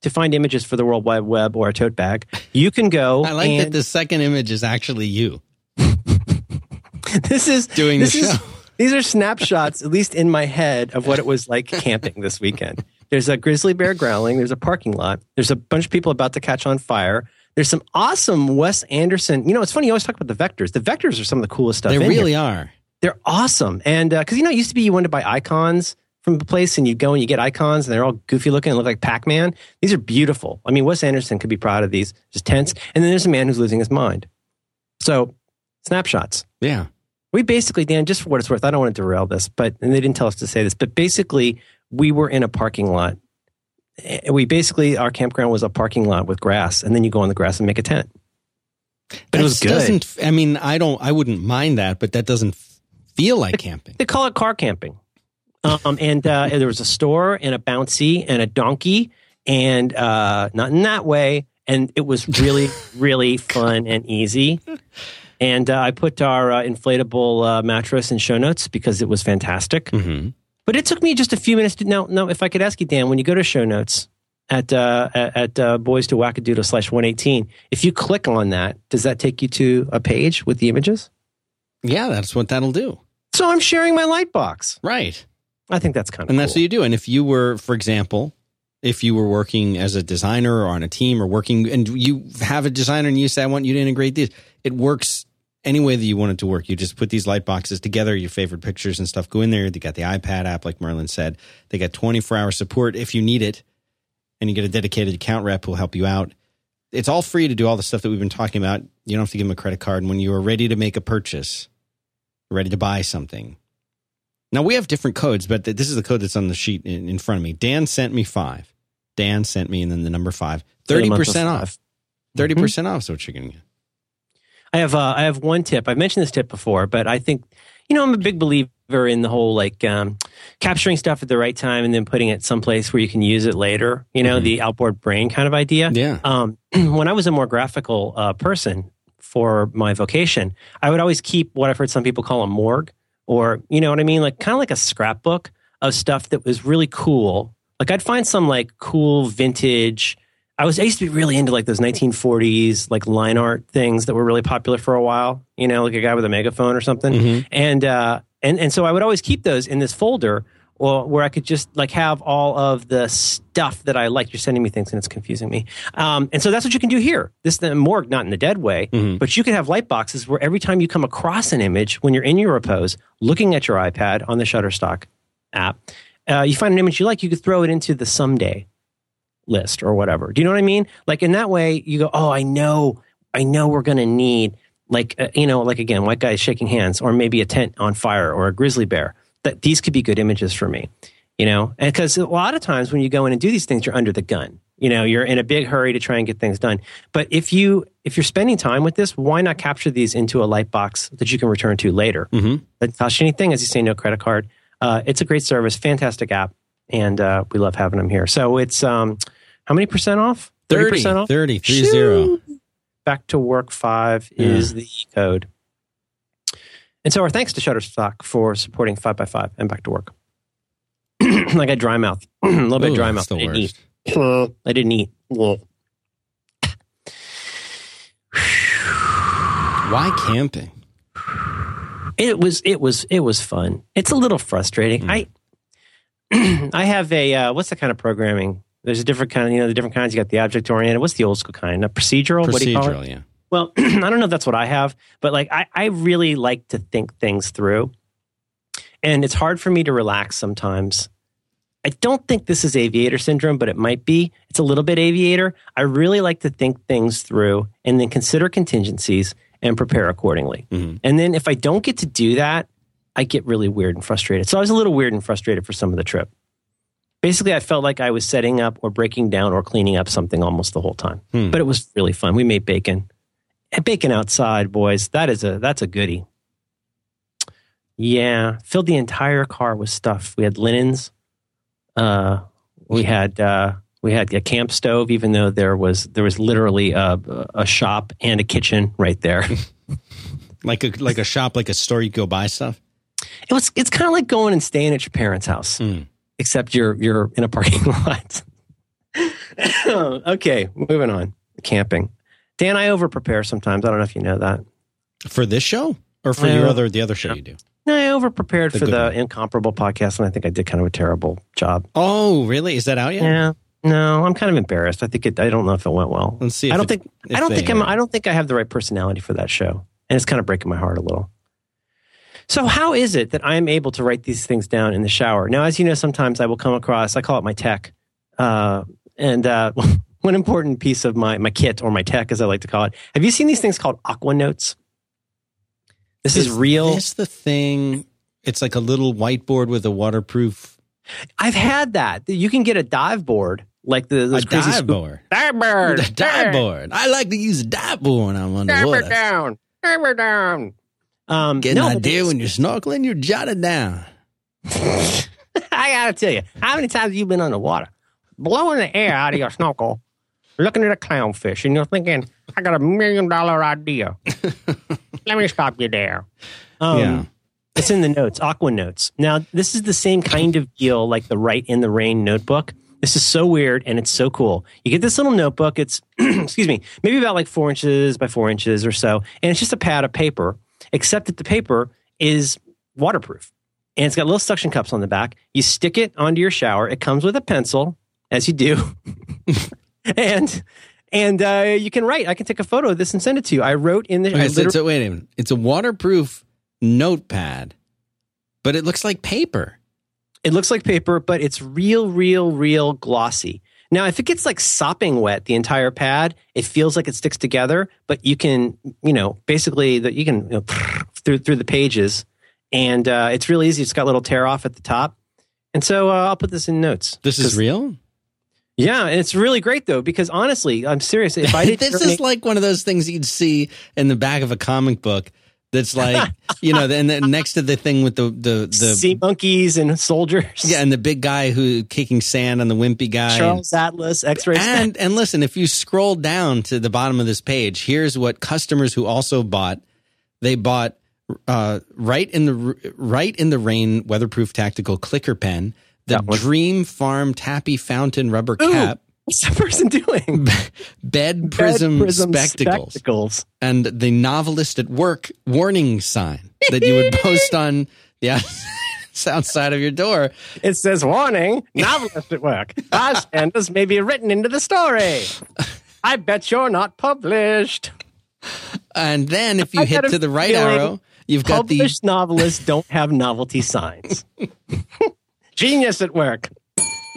to find images for the World Wide Web or a tote bag, you can go. i like that the second image is actually you this is doing this the is- show These are snapshots, at least in my head, of what it was like camping this weekend. There's a grizzly bear growling. There's a parking lot. There's a bunch of people about to catch on fire. There's some awesome Wes Anderson. You know, it's funny. You always talk about the vectors. The vectors are some of the coolest stuff. they in here. really are they're awesome. And uh, because you know, it used to be you wanted to buy icons from a place, and you go and you get icons, and they're all goofy looking and look like Pac Man. These are beautiful. I mean, Wes Anderson could be proud of these. Just tense. And then there's a man who's losing his mind. So, snapshots. yeah We basically, Dan, just for what it's worth, I don't want to derail this, but and they didn't tell us to say this, but basically, we were in a parking lot. Eh, We basically our campground was a parking lot with grass, and then you go on the grass and make a tent. But it was good. Doesn't, I mean, I don't. I wouldn't mind that, but that doesn't feel like camping. They call it car camping. Um, and uh, there was a store and a bouncy and a donkey, and uh, not in that way. And it was really, really fun and easy. And uh, I put our uh, inflatable uh, mattress in show notes because it was fantastic. hmm But it took me just a few minutes to now. Now, if I could ask you, Dan, when you go to show notes at uh, at, at uh, boys to wackadoodle slash one eighteen, if you click on that, does that take you to a page with the images? Yeah, that's what that'll do. So I'm sharing my light box. Right. I think that's kind of And cool. that's what you do. And if you were, for example, if you were working as a designer or on a team or working and you have a designer and you say, I want you to integrate these, it works any way that you want it to work. You just put these light boxes together, your favorite pictures and stuff go in there. They got the iPad app, like Merlin said. They got 24 hour support if you need it. And you get a dedicated account rep who will help you out. It's all free to do all the stuff that we've been talking about. You don't have to give them a credit card. And when you are ready to make a purchase, ready to buy something, now we have different codes, but this is the code that's on the sheet in, in front of me. Dan sent me five. Dan sent me, and then the number five. Thirty percent off. 30 percent off is what you're going to get. I have uh, I have one tip. I've mentioned this tip before, but I think you know I'm a big believer in the whole like um, capturing stuff at the right time and then putting it someplace where you can use it later. You know, Mhm. the outboard brain kind of idea. Yeah. Um, when I was a more graphical uh, person for my vocation, I would always keep what I've heard some people call a morgue, or you know what I mean, like kind of like a scrapbook of stuff that was really cool. Like I'd find some like cool vintage. I was I used to be really into like those 1940s like line art things that were really popular for a while. You know, like a guy with a megaphone or something Mhm. and uh, and and so I would always keep those in this folder, or where I could just like have all of the stuff that I like. You're sending me things, and it's confusing me. Um, and so that's what you can do here. This the morgue, not in the dead way, Mhm. but you can have light boxes where every time you come across an image when you're in your repose, looking at your iPad on the Shutterstock app, uh, you find an image you like, you could throw it into the someday list or whatever. Do you know what I mean? Like in that way, you go, oh, I know, I know we're going to need like uh, you know, like again, white guys shaking hands, or maybe a tent on fire, or a grizzly bear. That these could be good images for me, you know, and because a lot of times when you go in and do these things, you're under the gun. You know, you're in a big hurry to try and get things done. But if you if you're spending time with this, why not capture these into a light box that you can return to later? Mhm. Doesn't cost you anything, as you say, no credit card. Uh, it's a great service, fantastic app, and uh, we love having them here. So it's um, how many percent off? 30, percent off. 30, 30. Back to work five is the code. And so our thanks to Shutterstock for supporting five by five and back to work. like a dry mouth, a little bit Ooh, dry mouth. I didn't eat. I didn't eat. Why camping? It was it was it was fun. It's a little frustrating. Hmm. I I have a uh, what's the kind of programming? There's a different kind of you know the different kinds. You got the object oriented. What's the old school kind? A procedural. What do you call it? Procedural, yeah. Well, I don't know if that's what I have, but like I, I really like to think things through. And it's hard for me to relax sometimes. I don't think this is aviator syndrome, but it might be. It's a little bit aviator. I really like to think things through and then consider contingencies and prepare accordingly. Mhm. And then if I don't get to do that, I get really weird and frustrated. So I was a little weird and frustrated for some of the trip. Basically, I felt like I was setting up or breaking down or cleaning up something almost the whole time. Hmm. But it was really fun. We made bacon. And bacon outside, boys. That is a that's a goodie. Yeah, filled the entire car with stuff. We had linens. Uh, we had uh, we had a camp stove, even though there was there was literally a, a shop and a kitchen right there. Like a like a shop, like a store you go buy stuff. It was it's kind of like going and staying at your parents' house, Hmm. except you're you're in a parking lot. okay, moving on. Camping. Dan, I over prepare sometimes. I don't know if you know that. For this show? Or for your other the other show you do? No, I over prepared The for the one. incomparable podcast, and I think I did kind of a terrible job. Oh, really? Is that out yet? Yeah. No, I'm kind of embarrassed. I think it, I don't know if it went well. Let's see. If I don't think I don't they, think I'm I don't think I have the right personality for that show. And it's kind of breaking my heart a little. So how is it that I'm able to write these things down in the shower? Now, as you know, sometimes I will come across I call it my tech. Uh, and uh, one important piece of my my kit or my tech as I like to call it. Have you seen these things called Aqua Notes? This is, real. This the thing. It's like a little whiteboard with a waterproof I've had that. You can get a dive board like the a crazy dive board. Dive board. Dive board. I like to use a dive board when I'm Dive underwater. down. Dive down. Um, Get no, an idea when you're snorkeling, you're jotted down. I gotta tell you, how many times have you been underwater, blowing the air out of your snorkel, looking at a clownfish, and you're thinking, "I got a million dollar idea." Let me stop you there. Um, Yeah. it's in the notes, Aqua Notes. Now, this is the same kind of deal like the Rite in the Rain notebook. This is so weird and it's so cool. You get this little notebook. It's excuse me, maybe about like four inches by four inches or so, and it's just a pad of paper. Except that the paper is waterproof and it's got little suction cups on the back. You stick it onto your shower. It comes with a pencil, as you do, and and uh, you can write. I can take a photo of this and send it to you. I wrote in the. Right, so, so wait a minute. It's a waterproof notepad, but it looks like paper. it looks like paper, but it's real, real, real glossy. Now, if it gets like sopping wet, the entire pad, it feels like it sticks together. But you can, you know, basically, that you can you know, through through the pages, and uh, it's real easy. It's got a little tear off at the top, and so uh, I'll put this in notes. This is real. Yeah, and it's really great though because honestly, I'm serious. If I did this is like one of those things you'd see in the back of a comic book. That's like you know, and then next to the thing with the the the sea monkeys and soldiers, yeah, and the big guy who kicking sand on the wimpy guy. Charles Atlas, X-ray. and and listen, if you scroll down to the bottom of this page, here's what customers who also bought. They bought uh, right in the Rite in the Rain weatherproof tactical clicker pen, the. Dream Farm Tappy Fountain rubber cap, What's that person doing? bed prism, Bed prism spectacles, spectacles. and the novelist at work warning sign that you would post on the outside of your door. It says, warning, novelist at work. Bystanders may be written into the story. I bet you're not published. And then if you I hit to the right arrow, you've got the Published novelists don't have novelty signs. Genius at work.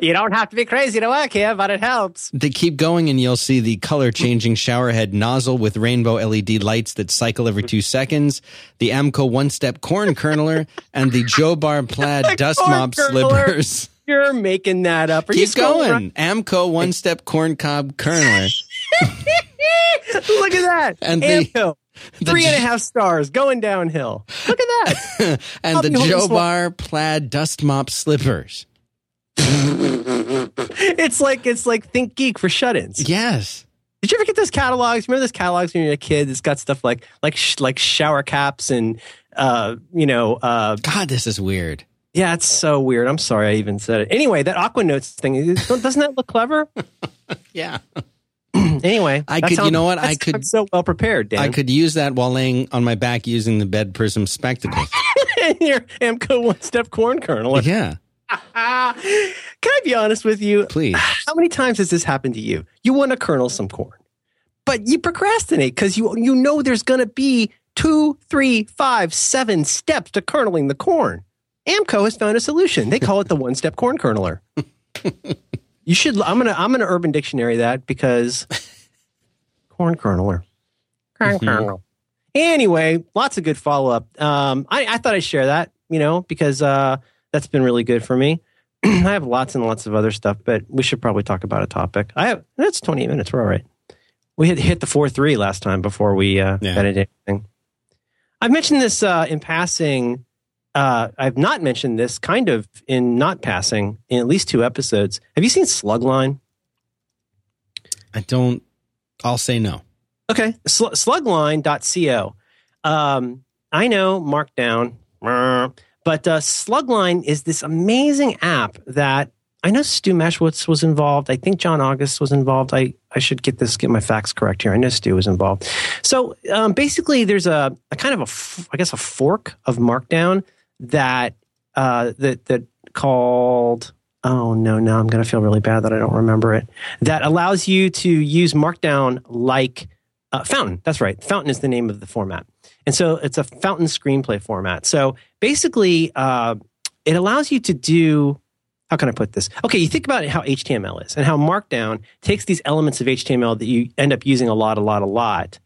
you don't have to be crazy to work here, but it helps. They keep going, and you'll see the color changing showerhead nozzle with rainbow LED lights that cycle every two seconds, the Amco one step corn kerneler, and the Joe Bar plaid dust corn mop kerneler. slippers. You're making that up. Are you Keep scrolling going. Amco one step corn cob kerneler. Look at that. And the- Amco. Three and a half stars going downhill. Look at that. and I'll the Joe. Bar plaid dust mop slippers. it's like it's like Think Geek for shut-ins. Yes. Did you ever get those catalogs? Remember those catalogs when you were a kid? It's got stuff like like sh- like shower caps and uh, you know, uh, God, this is weird. yeah, it's so weird. I'm sorry I even said it. Anyway, that Aqua Notes thing doesn't that look clever? Yeah. anyway, I could- you know what? I could- I'm so well prepared, Dan. I could use that while laying on my back using the bed prism spectacles. Your Amco one step corn kernel. yeah. Ah, Can I be honest with you? Please. How many times has this happened to you? You want to kernel some corn, but you procrastinate because you you know there's going to be two, three, five, seven steps to kerneling the corn. Amco has found a solution. They call it the one step corn kerneler. you should. I'm gonna I'm gonna Urban Dictionary that because corn kerneler, corn Mhm. kernel. Anyway, lots of good follow up. Um, I, I thought I'd share that, you know, because uh, that's been really good for me. I have lots and lots of other stuff, but we should probably talk about a topic. I have that's 28 minutes. We're all right. We hit hit the four three last time before we uh, Yeah. edited anything. I've mentioned this uh, in passing. Uh, I've not mentioned this kind of in not passing in at least two episodes. Have you seen Slugline? I don't. I'll say no. Okay, Sl- slugline.co. Um, I know Markdown, but uh, Slugline is this amazing app that I know Stu Maschwitz was involved. I think John August was involved. I, I should get this, get my facts correct here. I know Stu was involved. So um, basically, there's a, a kind of a, f- I guess, a fork of Markdown that uh, that that called. Oh no, no, I'm going to feel really bad that I don't remember it. That allows you to use Markdown like uh, Fountain. That's right. Fountain is the name of the format. And so it's a Fountain screenplay format. So basically, uh, it allows you to do. How can I put this? Okay, you think about how HTML is and how Markdown takes these elements of HTML that you end up using a lot, a lot, a lot,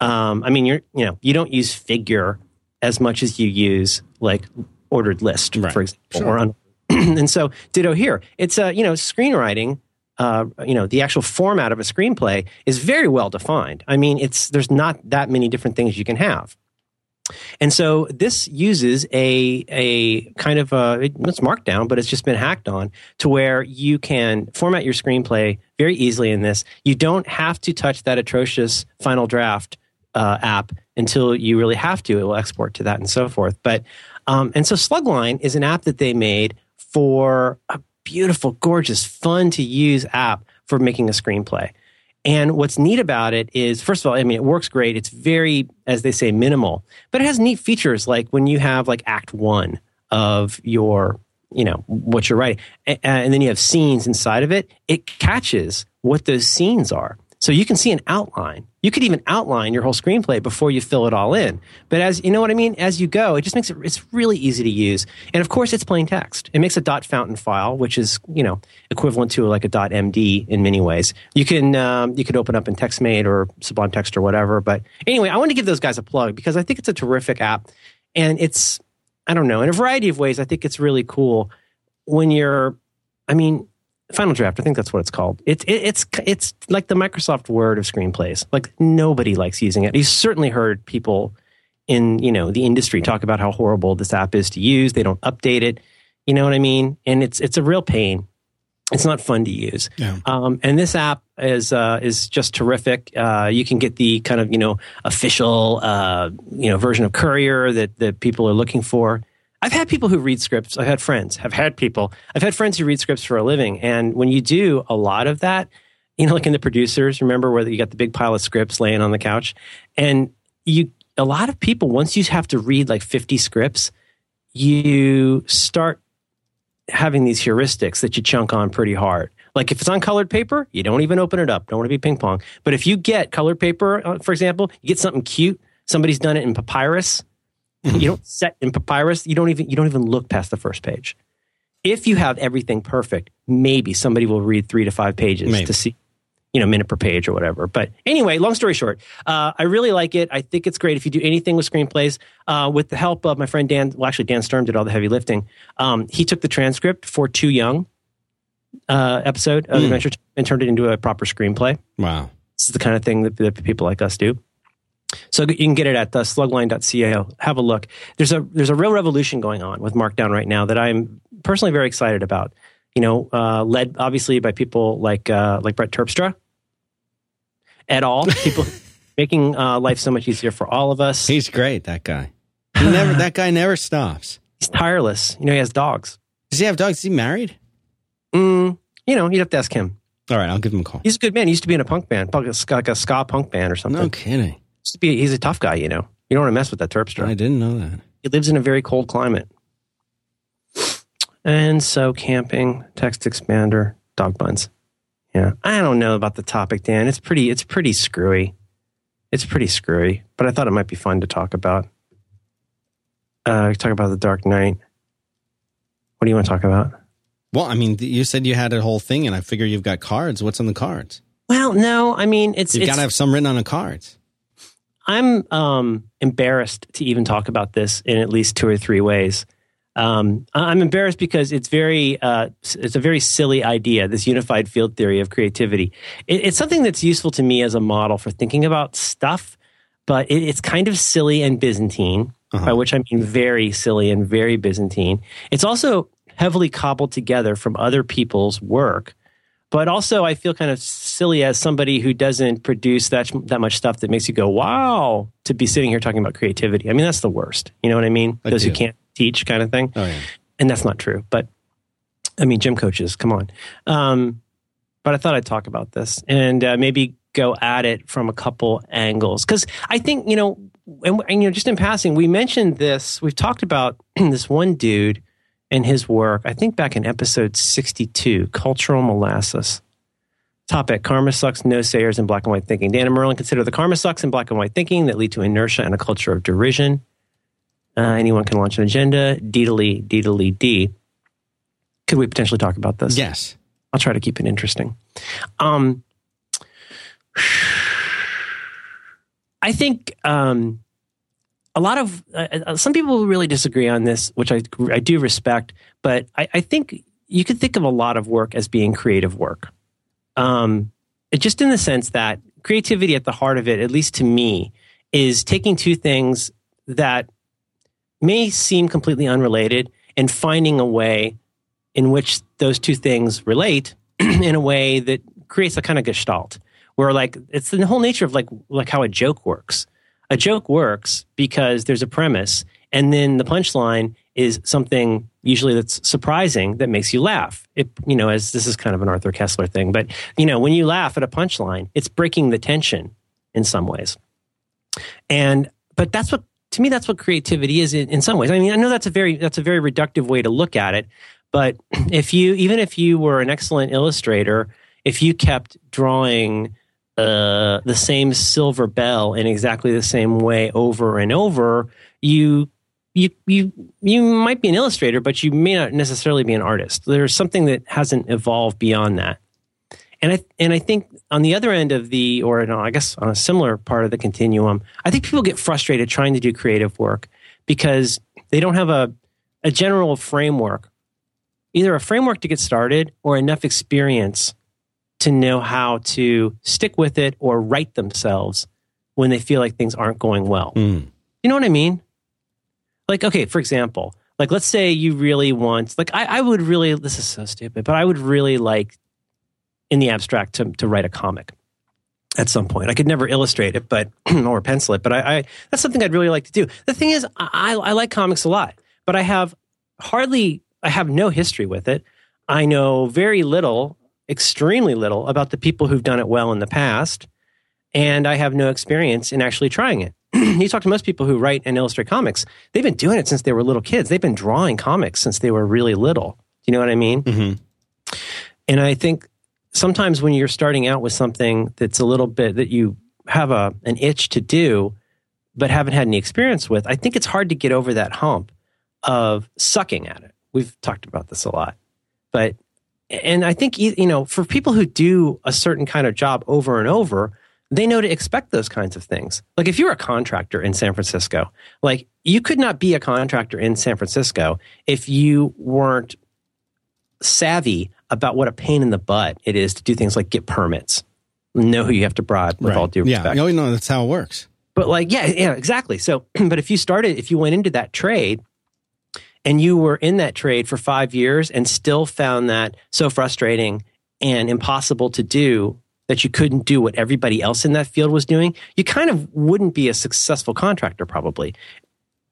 Um, I mean, you're you know you don't use figure as much as you use like ordered list, Right. for example, Sure. or un- and so ditto here. It's uh, you know screenwriting. Uh, you know the actual format of a screenplay is very well defined. I mean, it's there's not that many different things you can have. And so this uses a a kind of a it's markdown, but it's just been hacked on to where you can format your screenplay very easily in this. You don't have to touch that atrocious Final Draft uh, app until you really have to. It will export to that and so forth. But um, and so Slugline is an app that they made for a beautiful, gorgeous, fun to use app for making a screenplay. And what's neat about it is, first of all, I mean, it works great. It's very, as they say, minimal, but it has neat features like when you have like act one of your, you know, what you're writing, A- and then you have scenes inside of it, it catches what those scenes are. So you can see an outline. You could even outline your whole screenplay before you fill it all in. But as you know what I mean, as you go, it just makes it it's really easy to use. And of course, it's plain text. It makes a dot fountain file, which is you know equivalent to like a dot MD in many ways. You can um, you could open up in TextMate or Sublime Text or whatever. But anyway, I want to give those guys a plug because I think it's a terrific app, and it's I don't know in a variety of ways. I think it's really cool when you're. I mean, Final Draft. I think that's what it's called. It's it, it's it's like the Microsoft Word of screenplays. Like nobody likes using it. You've certainly heard people in you know the industry talk about how horrible this app is to use. They don't update it. You know what I mean? And it's it's a real pain. It's not fun to use. Yeah. Um, and this app is uh, is just terrific. Uh, you can get the kind of you know official uh, you know version of Courier that that people are looking for. I've had people who read scripts. I've had friends. I've had people. I've had friends who read scripts for a living. And when you do a lot of that, you know, like in the producers, remember where you got the big pile of scripts laying on the couch, and you a lot of people once you have to read like fifty scripts, you start having these heuristics that you chunk on pretty hard. Like if it's on colored paper, you don't even open it up. Don't want to be ping pong. But if you get colored paper, uh, for example, you get something cute. Somebody's done it in papyrus. You don't set in papyrus. You don't even you don't even look past the first page. If you have everything perfect, maybe somebody will read three to five pages Maybe. to see, you know, minute per page or whatever. But anyway, long story short, uh, I really like it. I think it's great if you do anything with screenplays. Uh, with the help of my friend Dan, well, actually Dan Sturm did all the heavy lifting. Um, he took the transcript for Too Young uh, episode of Hmm. Adventure and turned it into a proper screenplay. Wow. This is the kind of thing that, that people like us do. So you can get it at uh, slugline.ca. Have a look. There's a there's a real revolution going on with Markdown right now that I'm personally very excited about. You know, uh, led obviously by people like uh, like Brett Terpstra, at all. People making uh, life so much easier for all of us. He's great, that guy. He never that guy never stops. He's tireless. You know, he has dogs. Does he have dogs? Is he married? Mm, you know, you'd have to ask him. All right, I'll give him a call. He's a good man. He used to be in a punk band, like a ska, like a ska punk band or something. No kidding. Used to be, he's a tough guy, you know. You don't want to mess with that Terpstra. I didn't know that. He lives in a very cold climate. And so camping, text expander, dog buns. Yeah. I don't know about the topic, Dan. It's pretty it's pretty screwy. It's pretty screwy, but I thought it might be fun to talk about. Uh talk about the Dark Knight. What do you want to talk about? Well, I mean, you said you had a whole thing, and I figure you've got cards. What's on the cards? Well, no, I mean it's You've got to have some written on the cards. I'm um, embarrassed to even talk about this in at least two or three ways. Um, I'm embarrassed because it's very uh, it's a very silly idea. This unified field theory of creativity. It, it's something that's useful to me as a model for thinking about stuff, but it, it's kind of silly and Byzantine. Uh-huh. By which I mean very silly and very Byzantine. It's also heavily cobbled together from other people's work but also I feel kind of silly as somebody who doesn't produce that that much stuff that makes you go wow to be sitting here talking about creativity. I mean that's the worst. You know what I mean? I Those who can't teach kind of thing. Oh yeah. And that's not true. But I mean gym coaches, come on. Um, but I thought I'd talk about this and uh, maybe go at it from a couple angles because I think you know and, and you know just in passing we mentioned this we've talked about this one dude and his work, I think back in episode 62, Cultural Molasses. Topic Karma sucks, no sayers, and black and white thinking. Dan and Merlin consider the karma sucks and black and white thinking that lead to inertia and a culture of derision. Uh, anyone can launch an agenda. Deedly, deedly, D. Could we potentially talk about this? Yes. I'll try to keep it interesting. Um, I think um, a lot of uh, uh, some people really disagree on this, which I I do respect. But I, I think you could think of a lot of work as being creative work. Um, just in the sense that creativity at the heart of it, at least to me, is taking two things that may seem completely unrelated and finding a way in which those two things relate in a way that creates a kind of gestalt where like it's the whole nature of like like how a joke works a joke works because there's a premise and then the punchline is something usually that's surprising that makes you laugh. It you know as this is kind of an Arthur Koestler thing but you know when you laugh at a punchline it's breaking the tension in some ways. And but that's what to me that's what creativity is in, in some ways. I mean i know that's a very that's a very reductive way to look at it but if you even if you were an excellent illustrator if you kept drawing uh, the same silver bell in exactly the same way over and over you you you you might be an illustrator but you may not necessarily be an artist. There's something that hasn't evolved beyond that. And I and I think on the other end of the, or no, I guess on a similar part of the continuum, I think people get frustrated trying to do creative work because they don't have a a general framework, either a framework to get started or enough experience to know how to stick with it or right themselves when they feel like things aren't going well. Mm. You know what I mean? Like, okay, for example, like let's say you really want, like, I, I would really, this is so stupid, but I would really like in the abstract to, to write a comic at some point. I could never illustrate it, but, or pencil it, but I, I that's something I'd really like to do. The thing is, I, I like comics a lot, but I have hardly, I have no history with it. I know very little, extremely little about the people who've done it well in the past and I have no experience in actually trying it. you talk to most people who write and illustrate comics, they've been doing it since they were little kids. They've been drawing comics since they were really little. Do you know what I mean? hmm And I think sometimes when you're starting out with something that's a little bit that you have a an itch to do, but haven't had any experience with, I think it's hard to get over that hump of sucking at it. We've talked about this a lot, but and I think you know for people who do a certain kind of job over and over, they know to expect those kinds of things. Like if you're a contractor in San Francisco, like you could not be a contractor in San Francisco if you weren't savvy about what a pain in the butt it is to do things like get permits, know who you have to bribe with all due yeah. respect. Oh, no, that's how it works. But like, yeah, yeah, exactly. So, but if you started, if you went into that trade and you were in that trade for five years and still found that so frustrating and impossible to do that you couldn't do what everybody else in that field was doing, you kind of wouldn't be a successful contractor, probably.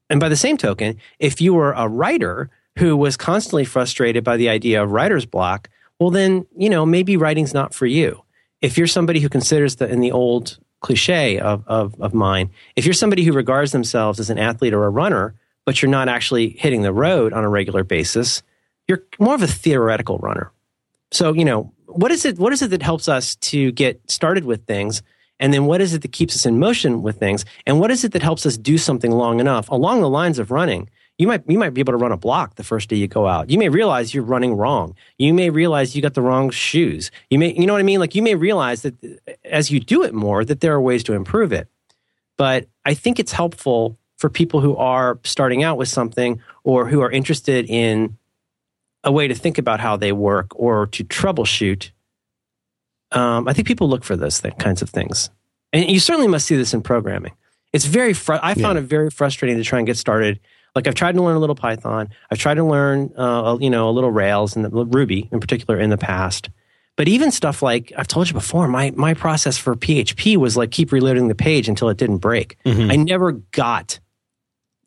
And by the same token, if you were a writer who was constantly frustrated by the idea of writer's block, well, then, you know, maybe writing's not for you. If you're somebody who considers the, in the old cliche of, of, of mine, if you're somebody who regards themselves as an athlete or a runner, but you're not actually hitting the road on a regular basis, you're more of a theoretical runner. So, you know, what is it, what is it that helps us to get started with things? And then what is it that keeps us in motion with things? And what is it that helps us do something long enough along the lines of running? You might, you might be able to run a block the first day you go out. You may realize you're running wrong. You may realize you got the wrong shoes. You may, you know what I mean? Like you may realize that as you do it more, that there are ways to improve it. But I think it's helpful for people who are starting out with something or who are interested in a way to think about how they work or to troubleshoot. Um, I think people look for those th- kinds of things, and you certainly must see this in programming. It's very. Fr- I found it very frustrating to try and get started. Like I've tried to learn a little Python. I've tried to learn, uh, you know, a little Rails and Ruby in particular in the past. But even stuff like I've told you before, my my process for PHP was like keep reloading the page until it didn't break. Mhm. I never got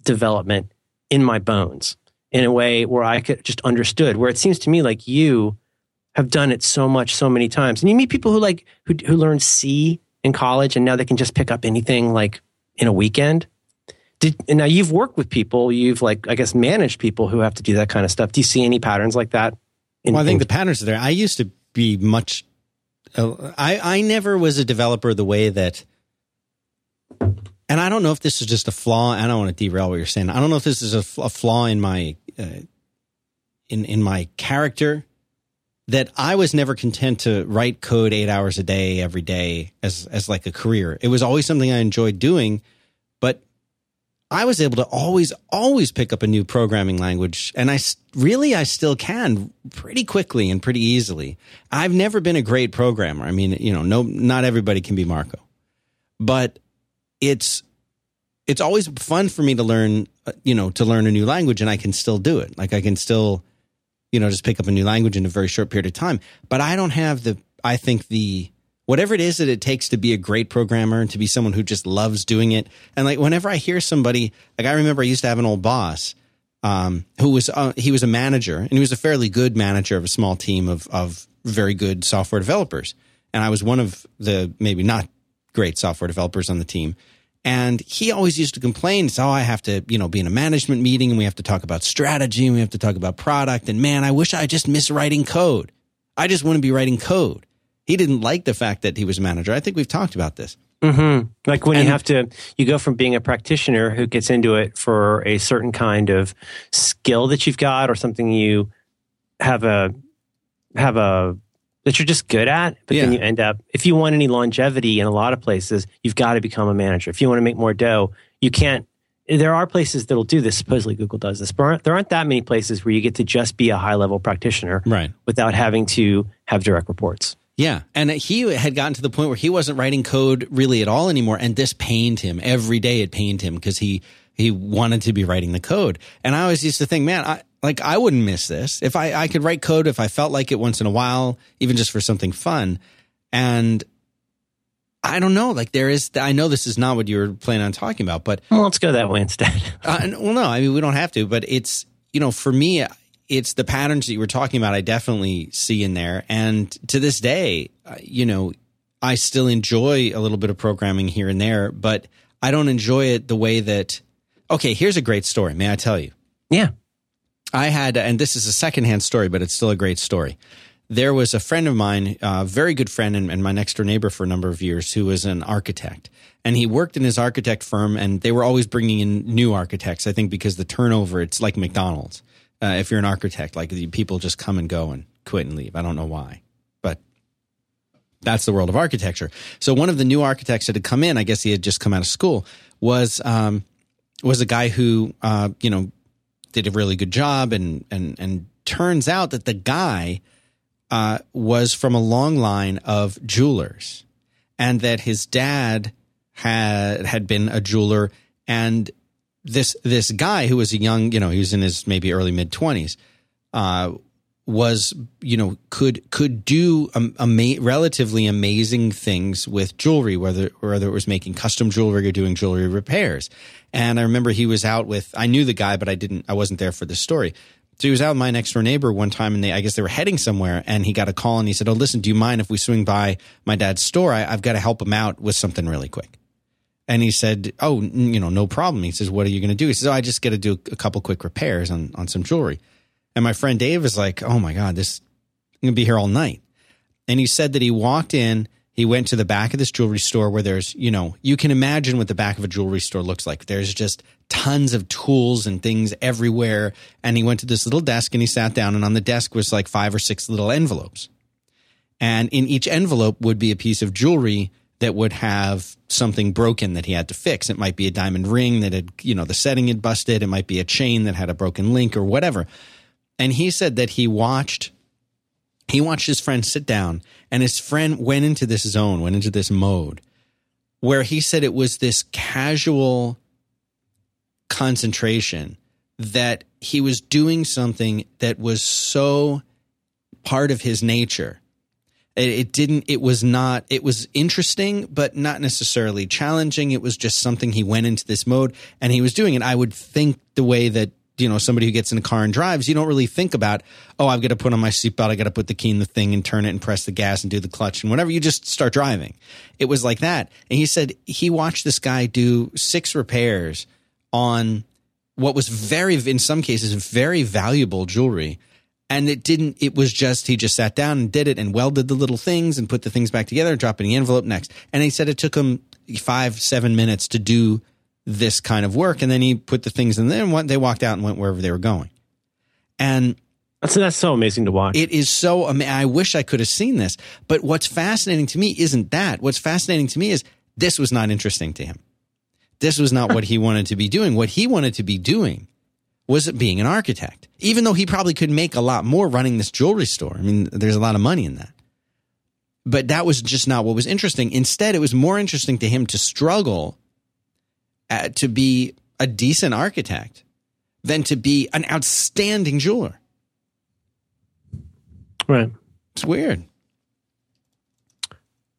development in my bones in a way where I could just understood. Where it seems to me like you have done it so much, so many times, and you meet people who like who who learn C in college, and now they can just pick up anything like in a weekend. Did, and now you've worked with people, you've like I guess managed people who have to do that kind of stuff. Do you see any patterns like that? in- Well, I think in- the patterns are there. I used to be much. Uh, I I never was a developer the way that, and I don't know if this is just a flaw. I don't want to derail what you're saying. I don't know if this is a flaw in my uh, in in my character that I was never content to write code eight hours a day every day as as like a career. It was always something I enjoyed doing, but I was able to always always pick up a new programming language, and I really I still can pretty quickly and pretty easily. I've never been a great programmer. I mean, you know, no, not everybody can be Marco, but it's it's always fun for me to learn, uh, you know, to learn a new language, and I can still do it. Like I can still you know, just pick up a new language in a very short period of time. But I don't have the, I think the, whatever it is that it takes to be a great programmer and to be someone who just loves doing it. And like whenever I hear somebody, like I remember I used to have an old boss, um, who was, uh, he was a manager and he was a fairly good manager of a small team of, of very good software developers. And I was one of the maybe not great software developers on the team. And he always used to complain, so I have to, you know, be in a management meeting and we have to talk about strategy and we have to talk about product. And man, I wish I just miss writing code. I just want to be writing code. He didn't like the fact that he was a manager. I think we've talked about this. Mm-hmm. Like when And- you have to, you go from being a practitioner who gets into it for a certain kind of skill that you've got or something you have a, have a, that you're just good at, but then you end up, if you want any longevity in a lot of places, you've got to become a manager. If you want to make more dough, you can't, there are places that'll do this. Supposedly Google does this, but aren't- there aren't that many places where you get to just be a high level practitioner Right. without having to have direct reports. Yeah. And he had gotten to the point where he wasn't writing code really at all anymore. And this pained him. Every day it pained him because he, he wanted to be writing the code. And I always used to think, man, I, like I wouldn't miss this. If I, I could write code if I felt like it once in a while, even just for something fun. And I don't know, like there is, I know this is not what you were planning on talking about, but Well, let's go that way instead. uh, and- well, no, I mean, we don't have to, but it's, you know, for me, it's the patterns that you were talking about, I definitely see in there. And to this day, uh, you know, I still enjoy a little bit of programming here and there, but I don't enjoy it the way that, okay, here's a great story. May I tell you? yeah. I had, and this is a secondhand story, but it's still a great story. There was a friend of mine, a very good friend and, and my next door neighbor for a number of years, who was an architect. And he worked in his architect firm, and they were always bringing in new architects. I think because the turnover, it's like McDonald's. Uh, if you're an architect, like people just come and go and quit and leave. I don't know why, but that's the world of architecture. So one of the new architects that had come in, I guess he had just come out of school, was um, was a guy who uh, you know did a really good job, and and and turns out that the guy uh, was from a long line of jewelers, and that his dad had had been a jeweler, and this this guy who was a young, you know, he was in his maybe early mid twenties, uh, was you know could could do um, ama- relatively amazing things with jewelry, whether whether it was making custom jewelry or doing jewelry repairs. And I remember he was out with I knew the guy, but I didn't I wasn't there for the story. So he was out with my next door neighbor one time, and they I guess they were heading somewhere, and he got a call, and he said, "Oh, listen, do you mind if we swing by my dad's store? I, I've got to help him out with something really quick." And he said, "Oh, you know, no problem." He says, "What are you going to do?" He says, "Oh, I just got to do a couple quick repairs on on some jewelry." And my friend Dave is like, "Oh my god, this I'm going to be here all night." And he said that he walked in, he went to the back of this jewelry store where there's, you know, you can imagine what the back of a jewelry store looks like. There's just tons of tools and things everywhere. And he went to this little desk and he sat down, and on the desk was like five or six little envelopes. And in each envelope would be a piece of jewelry that would have something broken that he had to fix. It might be a diamond ring that had, you know, the setting had busted. It might be a chain that had a broken link or whatever. And he said that he watched he watched his friend sit down and his friend went into this zone, went into this mode where he said it was this casual concentration that he was doing something that was so part of his nature. It, didn't, it was not, it was interesting, but not necessarily challenging. It was just something he went into this mode and he was doing it. I would think the way that, you know, somebody who gets in a car and drives, you don't really think about, oh, I've got to put on my seatbelt, I got to put the key in the thing and turn it and press the gas and do the clutch and whatever. You just start driving. It was like that. And he said he watched this guy do six repairs on what was very, in some cases, very valuable jewelry. And it didn't, it was just, he just sat down and did it and welded the little things and put the things back together, drop in the envelope next. And he said it took him five, seven minutes to do this kind of work. And then he put the things in there and went, they walked out and went wherever they were going. And That's that's so amazing to watch. It is so ama- I wish I could have seen this. But what's fascinating to me isn't that. What's fascinating to me is this was not interesting to him. This was not what he wanted to be doing. What he wanted to be doing was being an architect. Even though he probably could make a lot more running this jewelry store. I mean, there's a lot of money in that. But that was just not what was interesting. Instead, it was more interesting to him to struggle uh, to be a decent architect than to be an outstanding jeweler. right. It's weird.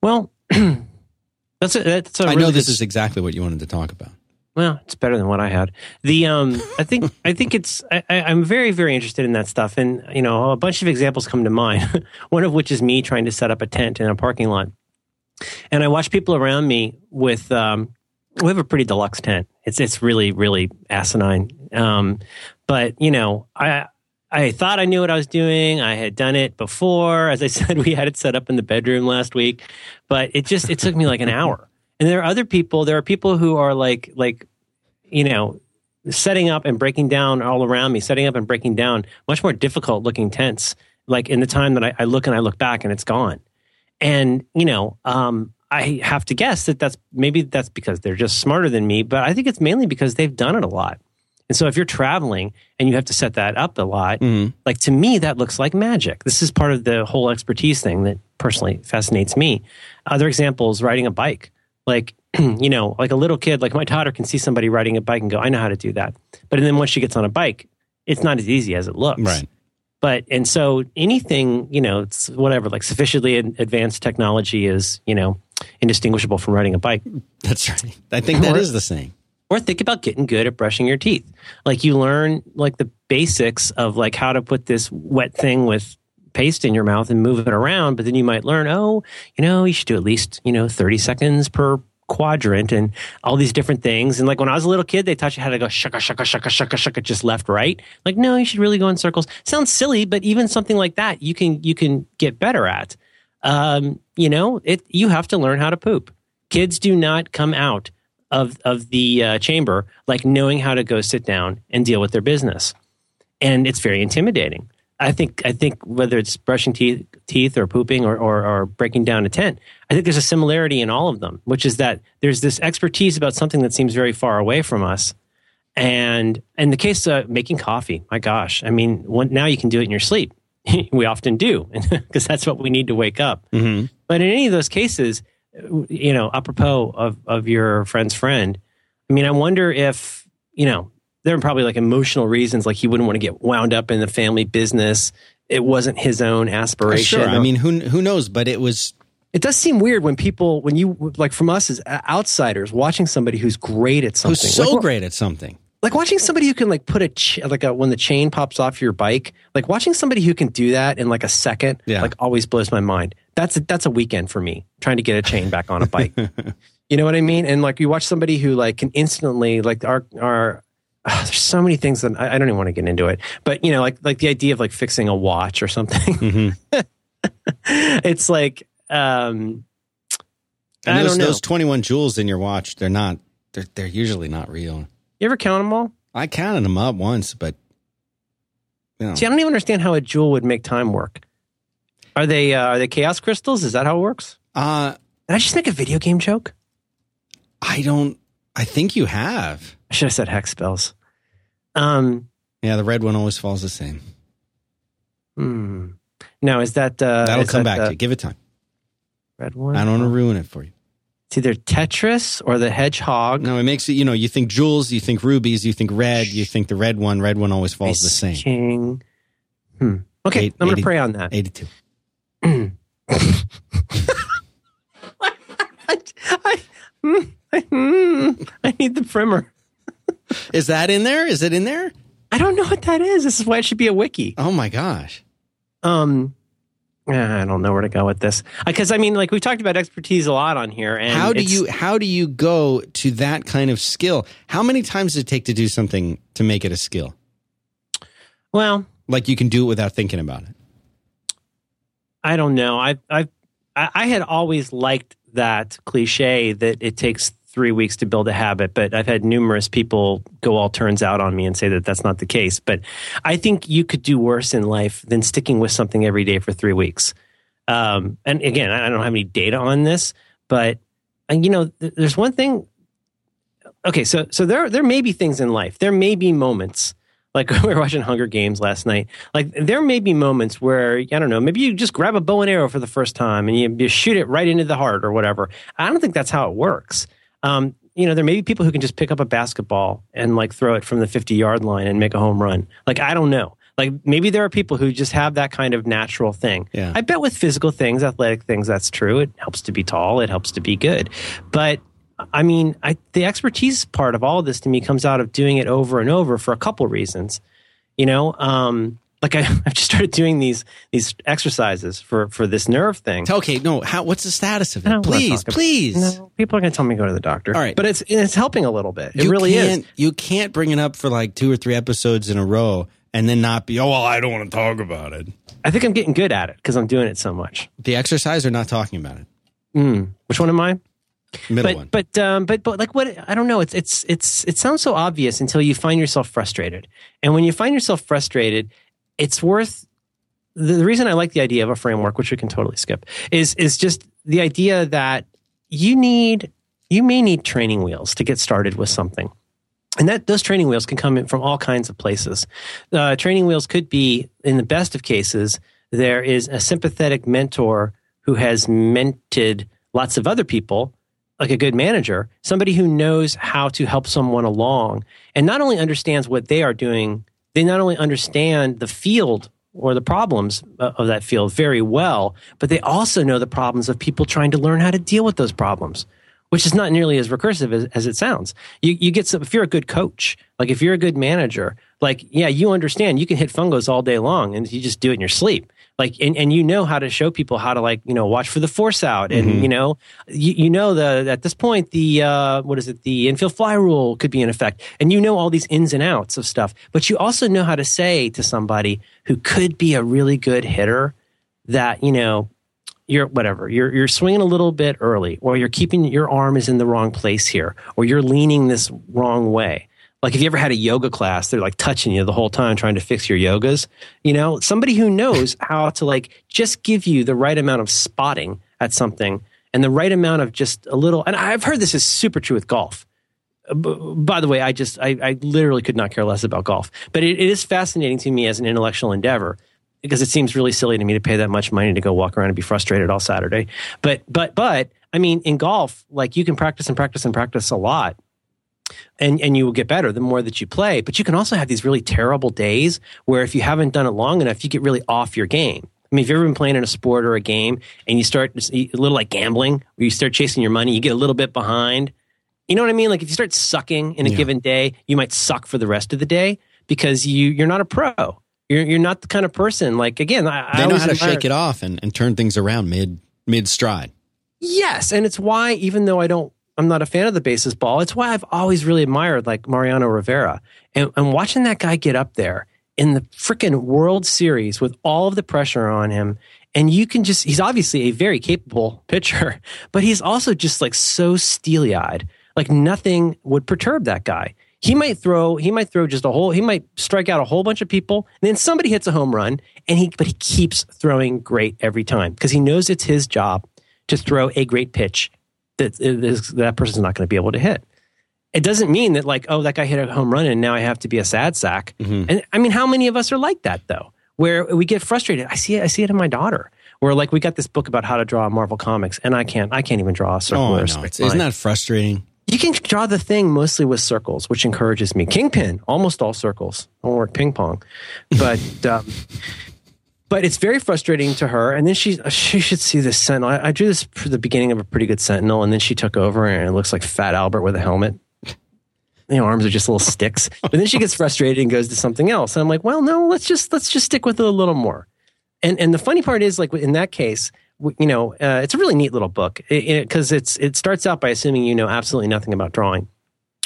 Well, that's a, that's a I really know this good- is exactly what you wanted to talk about. Well, it's better than what I had. The um, I think I think it's I, I'm very very interested in that stuff, and you know a bunch of examples come to mind. One of which is me trying to set up a tent in a parking lot, and I watch people around me with um, we have a pretty deluxe tent. It's it's really really asinine. Um, but you know I. I thought I knew what I was doing. I had done it before. As I said, we had it set up in the bedroom last week, but it just it took me like an hour. And there are other people. There are people who are like like you know setting up and breaking down all around me, setting up and breaking down much more difficult looking tents. Like in the time that I, I look and I look back and it's gone. And you know, um, I have to guess that that's maybe that's because they're just smarter than me, but I think it's mainly because they've done it a lot. And so if you're traveling and you have to set that up a lot, mm-hmm. like to me, that looks like magic. This is part of the whole expertise thing that personally fascinates me. Other examples, riding a bike. Like, you know, like a little kid, like my daughter can see somebody riding a bike and go, I know how to do that. But then once she gets on a bike, it's not as easy as it looks. Right. But, and so anything, you know, it's whatever, like sufficiently advanced technology is, you know, indistinguishable from riding a bike. That's right. I think that Or- is the same. or think about getting good at brushing your teeth like you learn like the basics of like how to put this wet thing with paste in your mouth and move it around but then you might learn oh you know you should do at least you know 30 seconds per quadrant and all these different things and like when i was a little kid they taught you how to go shaka shaka shaka shaka shaka just left right like no you should really go in circles sounds silly but even something like that you can you can get better at um, you know it you have to learn how to poop. Kids do not come out of of the uh, chamber like knowing how to go sit down and deal with their business. And it's very intimidating. I think i think whether it's brushing teeth teeth or pooping or, or or breaking down a tent i think there's a similarity in all of them which is that there's this expertise about something that seems very far away from us. And in the case of making coffee my gosh i mean now you can do it in your sleep we often do because that's what we need to wake up Mm-hmm. but in any of those cases, you know, apropos of, of your friend's friend, I mean, I wonder if, you know, there are probably like emotional reasons, like he wouldn't want to get wound up in the family business. It wasn't his own aspiration. Sure. I mean, who who knows? But it was. it does seem weird when people, when you, like from us as outsiders, watching somebody who's great at something. Who's so like, great at something? Like watching somebody who can like put a ch- like a when the chain pops off your bike like watching somebody who can do that in like a second Yeah. like always blows my mind that's a, that's a weekend for me trying to get a chain back on a bike you know what i mean and like you watch somebody who like can instantly like our our ah, there's so many things that I, I don't even want to get into it but you know like like the idea of like fixing a watch or something Mm-hmm. it's like um And I those, don't know. those 21 jewels in your watch, they're not, they're, they're usually not real. You ever count them all I counted them up once, but, you know, See, I don't even understand how a jewel would make time work. Are they uh, are they chaos crystals? Is that how it works? uh, Did I just make a video game joke? I don't, I think you have. I should have said hex spells. Um, Yeah, the red one always falls the same. hmm. Now is that uh, That'll is come that back the to you. Give it time. Red one. I don't want to ruin it for you. It's either Tetris or the Hedgehog. No, it makes it, you know, you think jewels, you think rubies, you think red, you think the red one, red one always falls the same. King. Hmm. Okay, Eight- I'm going to pray on that. 82. I, I, I, I need the primer. Is that in there? Is it in there? I don't know what that is. This is why it should be a wiki. Oh my gosh. Um, Eh, I don't know where to go with this uh, because I mean, like we've talked about expertise a lot on here. And how do you how do you go to that kind of skill? How many times does it take to do something to make it a skill? Well, Like you can do it without thinking about it. I don't know. I I I I had always liked that cliche that it takes three weeks to build a habit, but I've had numerous people go all turns out on me and say that that's not the case. But I think you could do worse in life than sticking with something every day for three weeks. Um, and again, I don't have any data on this, but and you know, th- there's one thing. Okay, so so there there may be things in life. There may be moments like we were watching Hunger Games last night. Like there may be moments where I don't know, maybe you just grab a bow and arrow for the first time and you, you shoot it right into the heart or whatever. I don't think that's how it works. Um, you know, there may be people who can just pick up a basketball and like throw it from the 50 yard line and make a home run. Like, I don't know. Like, maybe there are people who just have that kind of natural thing. Yeah. I bet with physical things, athletic things, that's true. It helps to be tall, it helps to be good. But I mean, I, the expertise part of all of this to me comes out of doing it over and over for a couple reasons. You know, um, like I, I've just started doing these these exercises for for this nerve thing. Okay, no. How? What's the status of it? Please, please. No, people are going to tell me to go to the doctor. All right. but it's it's helping a little bit. It you really is. You can't bring it up for like two or three episodes in a row and then not be. Oh well, I don't want to talk about it. I think I'm getting good at it because I'm doing it so much. The exercise or not talking about it. Mm. Which one am I? Middle but one. but um, but but like what I don't know. It's it's it's it sounds so obvious until you find yourself frustrated, and when you find yourself frustrated, it's worth. The, reason I like the idea of a framework, which we can totally skip, is is just the idea that you need you may need training wheels to get started with something. And that those training wheels can come in from all kinds of places. Uh, training wheels could be, in the best of cases, there is a sympathetic mentor who has mentored lots of other people, like a good manager, somebody who knows how to help someone along and not only understands what they are doing, they not only understand the field or the problems uh, of that field very well, but they also know the problems of people trying to learn how to deal with those problems which is not nearly as recursive as, as it sounds. You, you get some, if you're a good coach, like if you're a good manager, like, yeah, you understand you can hit fungos all day long and you just do it in your sleep. Like, and, and you know how to show people how to like, you know, watch for the force out. And, you know, you, you know, the, at this point, the, uh, what is it? The infield fly rule could be in effect. And you know all these ins and outs of stuff, but you also know how to say to somebody who could be a really good hitter that, you know, you're whatever you're you're swinging a little bit early or you're keeping your arm is in the wrong place here or you're leaning this wrong way like if you ever had a yoga class they're like touching you the whole time trying to fix your yogas you know somebody who knows how to like just give you the right amount of spotting at something and the right amount of just a little and i've heard this is super true with golf uh, by the way, I just I, I literally could not care less about golf, but it, it is fascinating to me as an intellectual endeavor because it seems really silly to me to pay that much money to go walk around and be frustrated all Saturday. But but but I mean, in golf, like you can practice and practice and practice a lot. And, and you will get better the more that you play. But you can also have these really terrible days where if you haven't done it long enough, you get really off your game. I mean, if you've ever been playing in a sport or a game and you start a little like gambling, where you start chasing your money, you get a little bit behind. You know what I mean? Like if you start sucking in a Yeah. given day, you might suck for the rest of the day because you you're not a pro. You're you're not the kind of person like again. I, I they know how to shake it off and, and turn things around mid mid stride. Yes, and it's why even though I don't, I'm not a fan of the bases ball. It's why I've always really admired like Mariano Rivera and, and watching that guy get up there in the freaking World Series with all of the pressure on him. And you can just, he's obviously a very capable pitcher, but he's also just like so steely eyed. Like nothing would perturb that guy. He might throw, he might throw just a whole, he might strike out a whole bunch of people. And then somebody hits a home run and he, but he keeps throwing great every time because he knows it's his job to throw a great pitch that is, that person's not going to be able to hit. It doesn't mean that like, oh, that guy hit a home run and now I have to be a sad sack. And I mean, how many of us are like that though? Where we get frustrated. I see it. I see it in my daughter. Where like we got this book about how to draw Marvel comics, and I can't. I can't even draw a circle Oh, or a straight isn't that frustrating? You can draw the thing mostly with circles, which encourages me. Kingpin, almost all circles. I won't work ping pong, but um, but it's very frustrating to her. And then she she should see this sentinel. I, I drew this for the beginning of a pretty good sentinel, and then she took over, and it looks like Fat Albert with a helmet. You know, arms are just little sticks. But then she gets frustrated and goes to something else. And I'm like, well, no, let's just let's just stick with it a little more. And and the funny part is, like in that case, you know, uh, it's a really neat little book because it's it starts out by assuming you know absolutely nothing about drawing,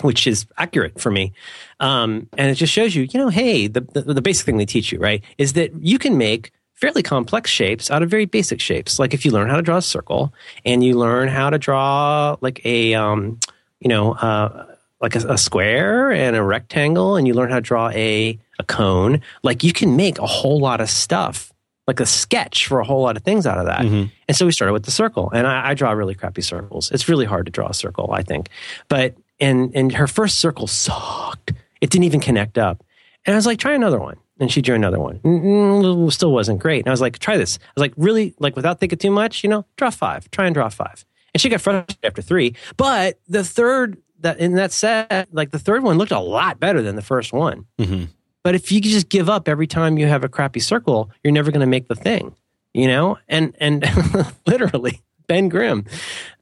which is accurate for me. Um, and it just shows you, you know, hey, the, the the basic thing they teach you, right, is that you can make fairly complex shapes out of very basic shapes. Like if you learn how to draw a circle and you learn how to draw like a um, you know, uh, like a, a square and a rectangle, and you learn how to draw a a cone. Like you can make a whole lot of stuff, like a sketch for a whole lot of things out of that. Mhm. And so we started with the circle, and I, I draw really crappy circles. It's really hard to draw a circle, I think. But and and her first circle sucked. It didn't even connect up. And I was like, try another one. And she drew another one. Mm, still wasn't great. And I was like, try this. I was like, really, like without thinking too much, you know, draw five. Try and draw five. And she got frustrated after three. But the third that in that set, like the third one looked a lot better than the first one. Mhm. But if you just give up every time you have a crappy circle, you're never going to make the thing, you know? And and literally, Ben Grimm.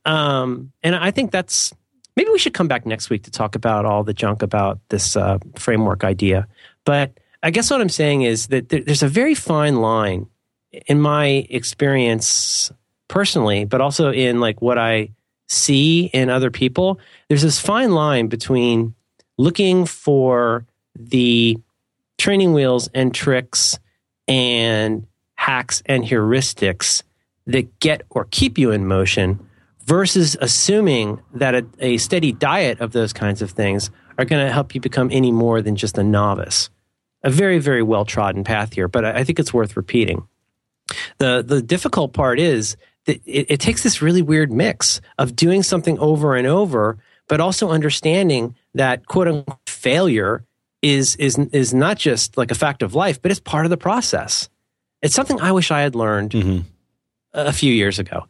Um, and I think that's maybe we should come back next week to talk about all the junk about this uh, framework idea. But I guess what I'm saying is that there, there's a very fine line in my experience personally, but also in like what I see in other people. There's this fine line between looking for the training wheels and tricks and hacks and heuristics that get or keep you in motion versus assuming that a, a steady diet of those kinds of things are going to help you become any more than just a novice. A very, very well trodden path here, but I, I think it's worth repeating. The, the difficult part is that it, it takes this really weird mix of doing something over and over, but also understanding that quote unquote failure is, is, is not just like a fact of life, but it's part of the process. It's something I wish I had learned Mhm. a few years ago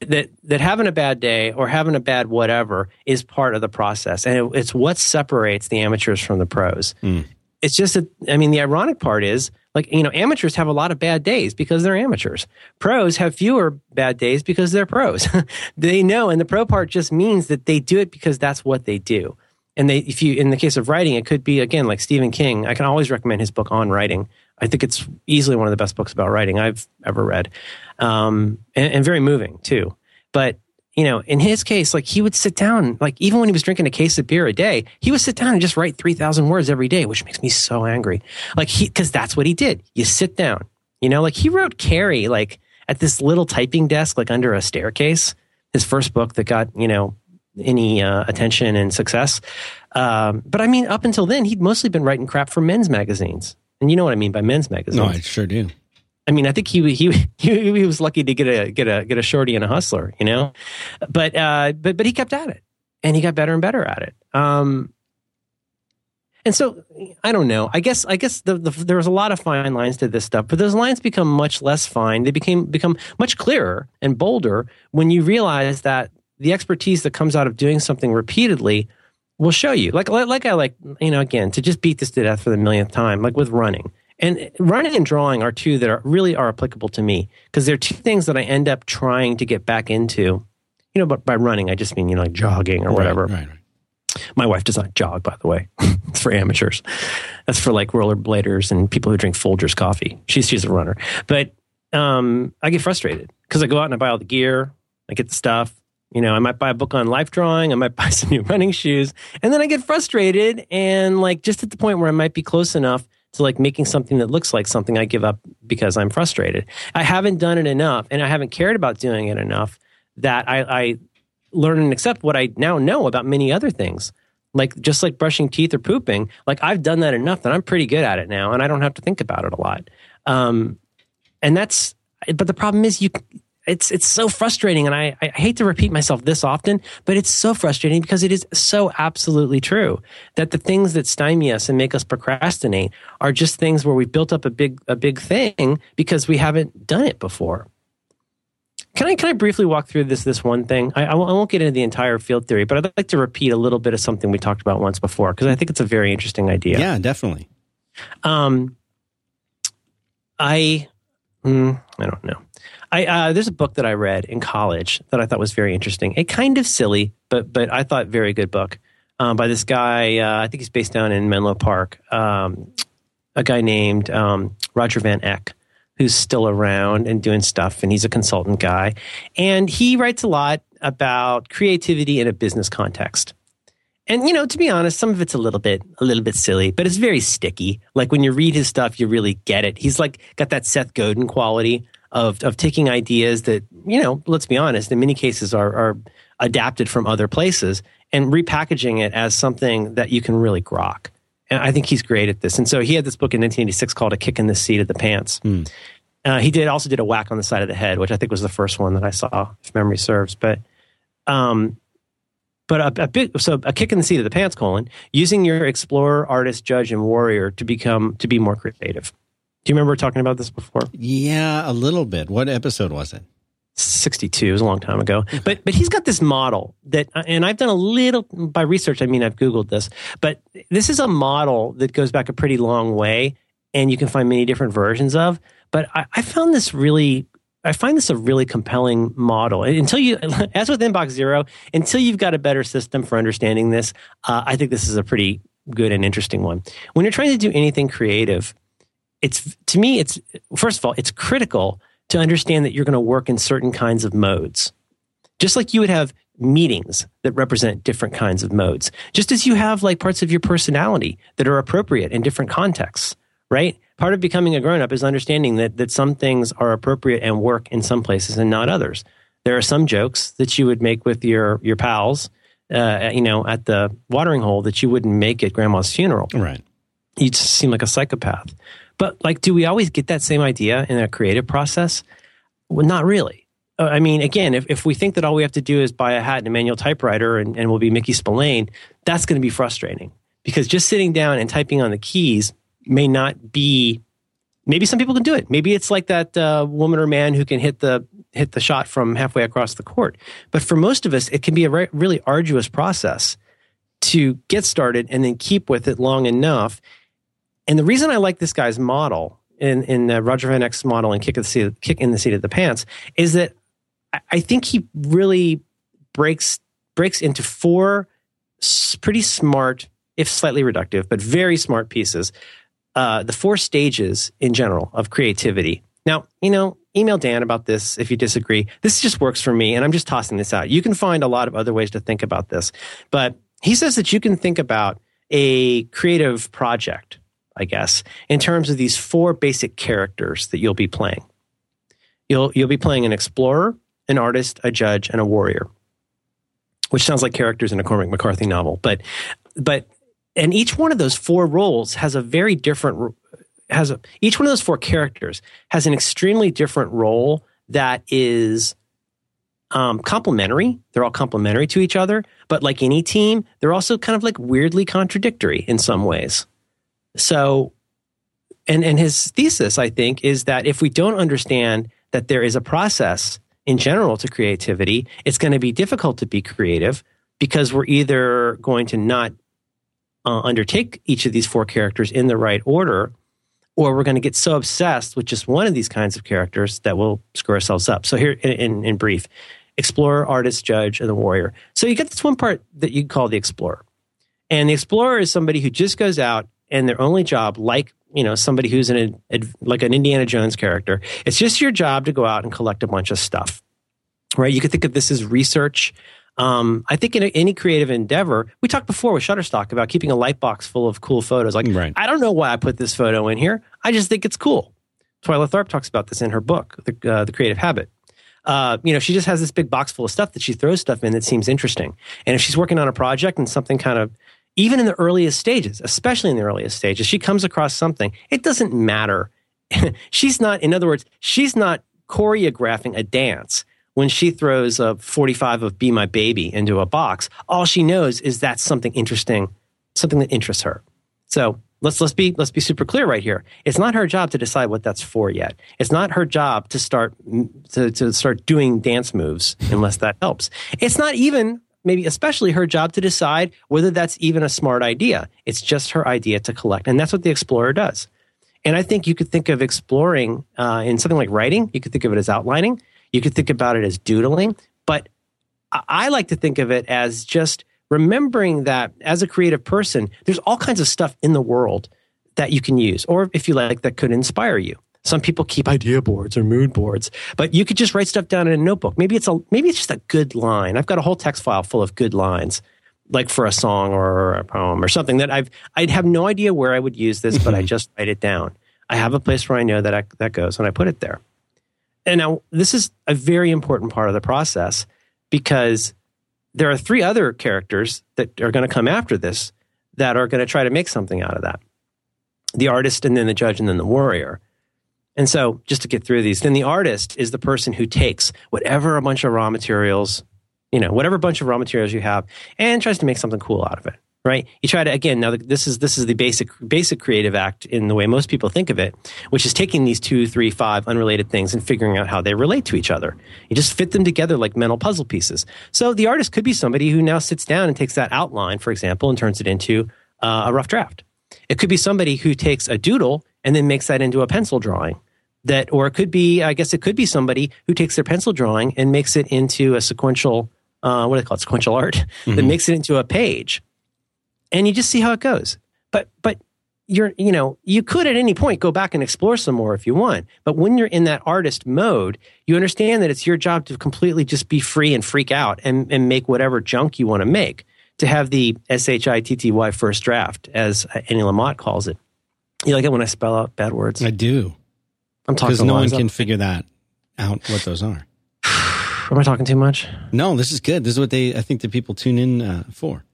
that that having a bad day or having a bad whatever is part of the process and it, it's what separates the amateurs from the pros Mm. It's just that i mean the ironic part is like you know amateurs have a lot of bad days because they're amateurs. Pros have fewer bad days because they're pros. They know and the pro part just means that they do it because that's what they do. And they if you in the case of writing it could be again like stephen king i can always recommend his book on writing. I think it's easily one of the best books about writing i've ever read. Um, and, and very moving too. But you know in his case like he would sit down like even when he was drinking a case of beer a day he would sit down and just write 3000 words every day which makes me so angry. Like he because that's what he did. You sit down you know like he wrote carrie like at this little typing desk like under a staircase his first book that got you know any uh, attention and success. Um, but i mean up until then he'd mostly been writing crap for men's magazines. And you know what i mean by men's magazines. No, I sure do. I mean, I think he he he, was lucky to get a get a get a shorty and a hustler, you know, but uh, but but he kept at it, and he got better and better at it. Um, and so I don't know. I guess I guess the, the, there was a lot of fine lines to this stuff, but those lines become much less fine. They became become much clearer and bolder when you realize that the expertise that comes out of doing something repeatedly will show you. Like like I like you know again to just beat this to death for the millionth time, like with running. And running and drawing are two that are really are applicable to me because they're two things that I end up trying to get back into. You know, but by running, I just mean you know like jogging or whatever. Right, right, right. My wife does not jog, by the way. it's for amateurs. That's for like rollerbladers and people who drink Folgers coffee. She's she's a runner, but um, I get frustrated because I go out and I buy all the gear, I get the stuff. You know, I might buy a book on life drawing, I might buy some new running shoes, and then I get frustrated and like just at the point where I might be close enough to like making something that looks like something I give up because I'm frustrated. I haven't done it enough, and I haven't cared about doing it enough that I, I learn and accept what I now know about many other things. Like just like brushing teeth or pooping, like I've done that enough that I'm pretty good at it now, and I don't have to think about it a lot. Um, and that's, but the problem is you. It's it's so frustrating, and I, I hate to repeat myself this often, but it's so frustrating because it is so absolutely true that the things that stymie us and make us procrastinate are just things where we've built up a big a big thing because we haven't done it before. Can I can I briefly walk through this this one thing? I, I won't get into the entire field theory, but I'd like to repeat a little bit of something we talked about once before because I think it's a very interesting idea. Yeah, definitely. Um, I, mm, I don't know. I uh, there's a book that I read in college that I thought was very interesting. A kind of silly, but but I thought very good book um, by this guy. Uh, I think he's based down in Menlo Park. Um, a guy named um, Roger von Oech, who's still around and doing stuff, and he's a consultant guy, and he writes a lot about creativity in a business context. And you know, to be honest, some of it's a little bit a little bit silly, but it's very sticky. Like when you read his stuff, you really get it. He's like got that Seth Godin quality of of taking ideas that, you know, let's be honest, in many cases are are adapted from other places and repackaging it as something that you can really grok. And I think he's great at this. And so he had this book in 1986 called A Kick in the Seat of the Pants. Uh, he did also did a whack on the side of the head, which I think was the first one that I saw, if memory serves. But, um, but a, a big so a kick in the seat of the pants colon using your explorer, artist, judge, and warrior to become to be more creative. Do you remember talking about this before? Yeah, a little bit. What episode was it? 62 it was a long time ago but but he's got this model that and i've done a little by research i mean i've googled this but this is a model that goes back a pretty long way and you can find many different versions of but i, I found this really I find this a really compelling model. Until you, as with Inbox Zero, until you've got a better system for understanding this, uh, I think this is a pretty good and interesting one. When you're trying to do anything creative, it's to me, it's first of all, it's critical to understand that you're going to work in certain kinds of modes. Just like you would have meetings that represent different kinds of modes, just as you have like parts of your personality that are appropriate in different contexts, right? Part of becoming a grown up is understanding that, that some things are appropriate and work in some places and not others. There are some jokes that you would make with your, your pals, uh, you know, at the watering hole that you wouldn't make at grandma's funeral Right. you just seem like a psychopath. But like, do we always get that same idea in a creative process? Well, not really. Uh, I mean, again, if, if we think that all we have to do is buy a hat and a manual typewriter and, and we'll be Mickey Spillane, that's going to be frustrating because just sitting down and typing on the keys may not be. Maybe some people can do it. Maybe it's like that uh, woman or man who can hit the hit the shot from halfway across the court. But for most of us, it can be a re- really arduous process to get started and then keep with it long enough and the reason I like this guy's model in in uh, Roger von Oech's model and kick, the seat, kick in the seat of the pants is that I, I think he really breaks breaks into four pretty smart, if slightly reductive, but very smart pieces. Uh, the four stages in general of creativity. Now, you know, email Dan about this if you disagree. This just works for me, and I'm just tossing this out. You can find a lot of other ways to think about this, but he says that you can think about a creative project I guess, in terms of these four basic characters that you'll be playing. You'll you'll be playing an explorer, an artist, a judge, and a warrior. Which sounds like characters in a Cormac McCarthy novel, but but and each one of those four roles has a very different has a, each one of those four characters has an extremely different role that is um, complementary. They're all complementary to each other, but like any team, they're also kind of like weirdly contradictory in some ways. So, and and his thesis, I think, is that if we don't understand that there is a process in general to creativity, it's going to be difficult to be creative because we're either going to not uh, undertake each of these four characters in the right order, or we're going to get so obsessed with just one of these kinds of characters that we'll screw ourselves up. So here, in, in, in brief, explorer, artist, judge, and the warrior. So you get this one part that you call the explorer, and the explorer is somebody who just goes out and their only job, like you know somebody who's an like an Indiana Jones character, it's just your job to go out and collect a bunch of stuff. Right? You could think of this as research. Um, I think in any creative endeavor, we talked before with Shutterstock about keeping a light box full of cool photos. Like, Right. I don't know why I put this photo in here. I just think it's cool. Twyla Tharp talks about this in her book, The, uh, the Creative Habit. Uh, you know, she just has this big box full of stuff that she throws stuff in that seems interesting. And if she's working on a project and something kind of even in the earliest stages, especially in the earliest stages, she comes across something. It doesn't matter. she's not, in other words, she's not choreographing a dance when she throws a 45 of Be My Baby into a box. All she knows is that's something interesting, something that interests her. So let's let's be let's be super clear right here. It's not her job to decide what that's for yet. It's not her job to start to, to start doing dance moves unless that helps. It's not even maybe especially her job to decide whether that's even a smart idea. It's just her idea to collect. And that's what the explorer does. And I think you could think of exploring uh, in something like writing, you could think of it as outlining, you could think about it as doodling. But I, like to think of it as just remembering that as a creative person, there's all kinds of stuff in the world that you can use, or if you like, that could inspire you. Some people keep idea boards or mood boards, but you could just write stuff down in a notebook. Maybe it's a maybe it's just a good line. I've got a whole text file full of good lines, like for a song or a poem or something that I've I'd have no idea where I would use this, but I mm-hmm. just write it down. I have a place where I know that I, that goes, and I put it there. And now this is a very important part of the process because there are three other characters that are going to come after this that are going to try to make something out of that the artist, and then the judge, and then the warrior. And so, just to get through these, then the artist is the person who takes whatever a bunch of raw materials, you know, whatever bunch of raw materials you have, and tries to make something cool out of it. Right? You try to again. Now, this is this is the basic basic creative act in the way most people think of it, which is taking these two, three, five unrelated things and figuring out how they relate to each other. You just fit them together like mental puzzle pieces. So the artist could be somebody who now sits down and takes that outline, for example, and turns it into uh, a rough draft. It could be somebody who takes a doodle and then makes that into a pencil drawing. That, or it could be, I guess, it could be somebody who takes their pencil drawing and makes it into a sequential, uh, what do they call it, sequential art, mm-hmm. that makes it into a page, and you just see how it goes. But, but you're, you know, you could at any point go back and explore some more if you want. But when you're in that artist mode, you understand that it's your job to completely just be free and freak out and, and make whatever junk you want to make to have the S H I T T Y first draft, as Annie Lamott calls it. You like it when I spell out bad words? I do. I'm talking because no one can figure that out what those are. Am I talking too much? No, this is good. This is what they I think the people tune in uh, for.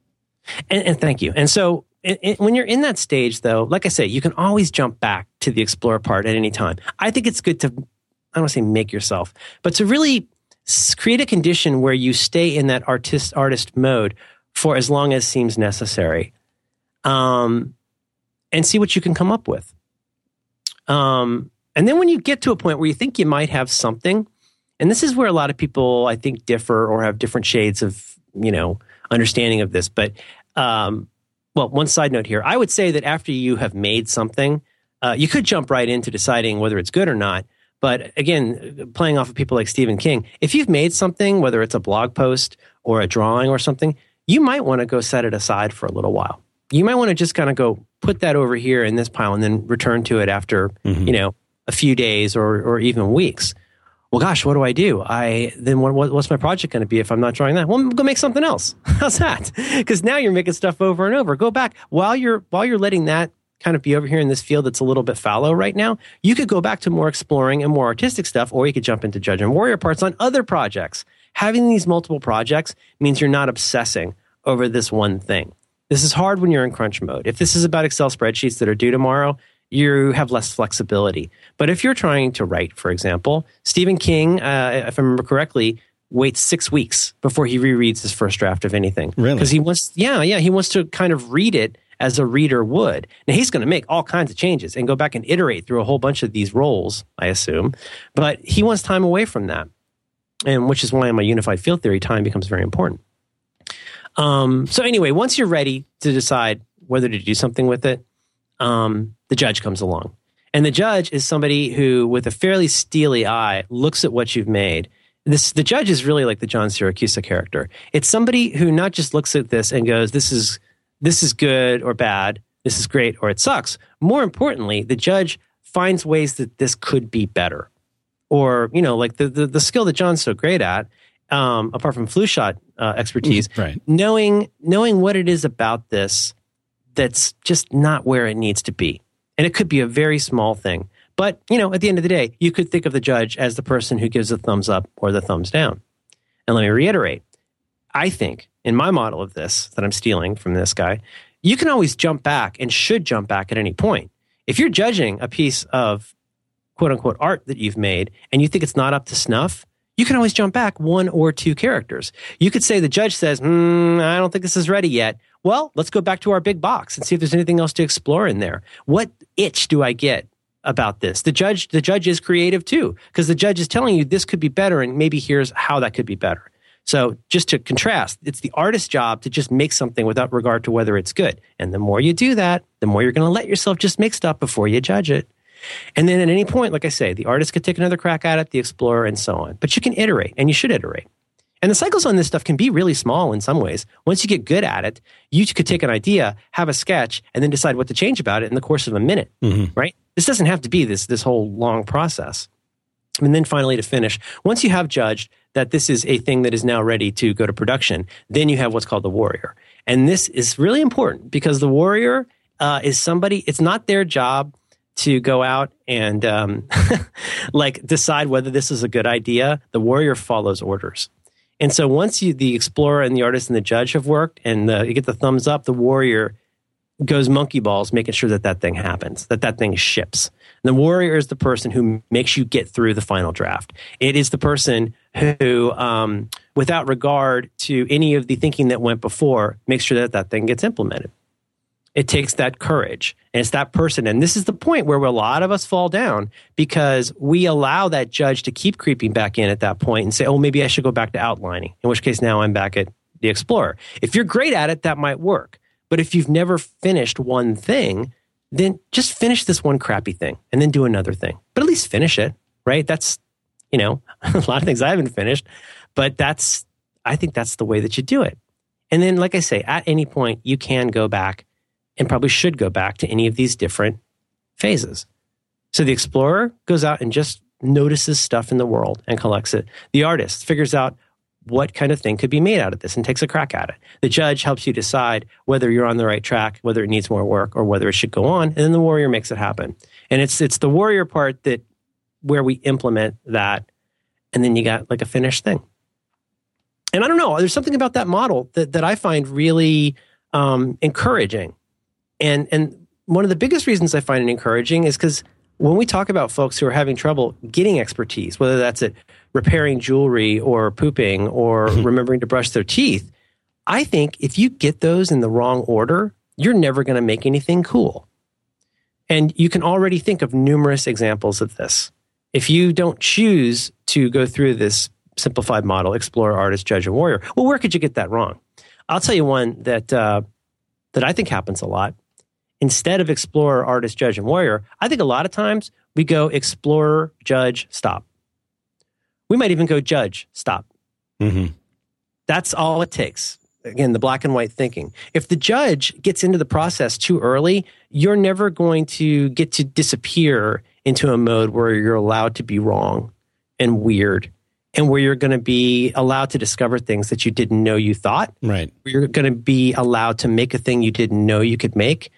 And, and, thank you. And so it, it, when you're in that stage, though, like I say, you can always jump back to the explore part at any time. I think it's good to I don't want to say make yourself, but to really create a condition where you stay in that artist artist mode for as long as seems necessary um, and see what you can come up with. Um, and then when you get to a point where you think you might have something, and this is where a lot of people, I think, differ or have different shades of, you know, understanding of this. But, um, well, one side note here I would say that after you have made something, uh, you could jump right into deciding whether it's good or not. But again, playing off of people like Stephen King, if you've made something, whether it's a blog post or a drawing or something, you might want to go set it aside for a little while. You might want to just kind of go put that over here in this pile and then return to it after, mm-hmm. you know, a few days or, or even weeks. Well, gosh, what do I do? I then what, what's my project going to be if I'm not drawing that? Well, go make something else. How's that? Because now you're making stuff over and over. Go back while you're while you're letting that kind of be over here in this field that's a little bit fallow right now. You could go back to more exploring and more artistic stuff, or you could jump into Judge and Warrior parts on other projects having these multiple projects means you're not obsessing over this one thing. This is hard when you're in crunch mode. If this is about Excel spreadsheets that are due tomorrow, you have less flexibility. But if you're trying to write, for example, Stephen King, uh, if I remember correctly, waits six weeks before he rereads his first draft of anything. Really? Because he wants, yeah, yeah, he wants to kind of read it as a reader would. Now he's going to make all kinds of changes and go back and iterate through a whole bunch of these roles, I assume. But he wants time away from that and which is why in my unified field theory, time becomes very important. Um, so anyway, once you're ready to decide whether to do something with it, um, the judge comes along, and the judge is somebody who, with a fairly steely eye, looks at what you've made. This the judge is really like the John Siracusa character. It's somebody who not just looks at this and goes, "This is this is good or bad, this is great or it sucks." More importantly, the judge finds ways that this could be better or you know like the the, the skill that John's so great at, um, apart from flu shot uh, expertise, mm, right? Knowing knowing what it is about this that's just not where it needs to be, and it could be a very small thing. But you know, at the end of the day, you could think of the judge as the person who gives the thumbs up or the thumbs down. And let me reiterate, I think in my model of this that I'm stealing from this guy, you can always jump back and should jump back at any point. If you're judging a piece of quote unquote art that you've made and you think it's not up to snuff, you can always jump back one or two characters. You could say the judge says, mm, I don't think this is ready yet. Well, let's go back to our big box and see if there's anything else to explore in there. What itch do I get about this? The judge, the judge is creative too, because the judge is telling you this could be better and maybe here's how that could be better. So just to contrast, it's the artist's job to just make something without regard to whether it's good. And the more you do that, the more you're going to let yourself just make stuff before you judge it. And then at any point, like I say, the artist could take another crack at it, the explorer, and so on. But you can iterate, and you should iterate. And the cycles on this stuff can be really small in some ways. Once you get good at it, you could take an idea, have a sketch, and then decide what to change about it in the course of a minute, mm-hmm. right? This doesn't have to be this, this whole long process. And then finally, to finish, once you have judged that this is a thing that is now ready to go to production, then you have what's called the warrior. And this is really important because the warrior uh, is somebody, it's not their job to go out and um, like decide whether this is a good idea, the warrior follows orders. And so once you, the explorer and the artist and the judge have worked and the, you get the thumbs up, the warrior goes monkey balls, making sure that that thing happens, that that thing ships. And the warrior is the person who makes you get through the final draft. It is the person who, um, without regard to any of the thinking that went before, makes sure that that thing gets implemented. It takes that courage. And it's that person. And this is the point where a lot of us fall down because we allow that judge to keep creeping back in at that point and say, oh, maybe I should go back to outlining, in which case now I'm back at the explorer. If you're great at it, that might work. But if you've never finished one thing, then just finish this one crappy thing and then do another thing. But at least finish it, right? That's, you know, a lot of things I haven't finished, but that's, I think that's the way that you do it. And then, like I say, at any point, you can go back and probably should go back to any of these different phases. So the explorer goes out and just notices stuff in the world and collects it. The artist figures out what kind of thing could be made out of this and takes a crack at it. The judge helps you decide whether you're on the right track, whether it needs more work, or whether it should go on, and then the warrior makes it happen. And it's it's the warrior part that where we implement that, and then you got like a finished thing. And I don't know, there's something about that model that that I find really um, encouraging and and one of the biggest reasons I find it encouraging is because when we talk about folks who are having trouble getting expertise, whether that's at repairing jewelry or pooping or remembering to brush their teeth, I think if you get those in the wrong order, you're never going to make anything cool. And you can already think of numerous examples of this. If you don't choose to go through this simplified model, explorer, artist, judge, and warrior, well, where could you get that wrong? I'll tell you one that uh, that I think happens a lot instead of explorer, artist, judge, and warrior, I think a lot of times we go explorer, judge, stop. We might even go judge, stop. Mm-hmm. That's all it takes. Again, the black and white thinking. If the judge gets into the process too early, you're never going to get to disappear into a mode where you're allowed to be wrong and weird and where you're going to be allowed to discover things that you didn't know you thought. Right. You're going to be allowed to make a thing you didn't know you could make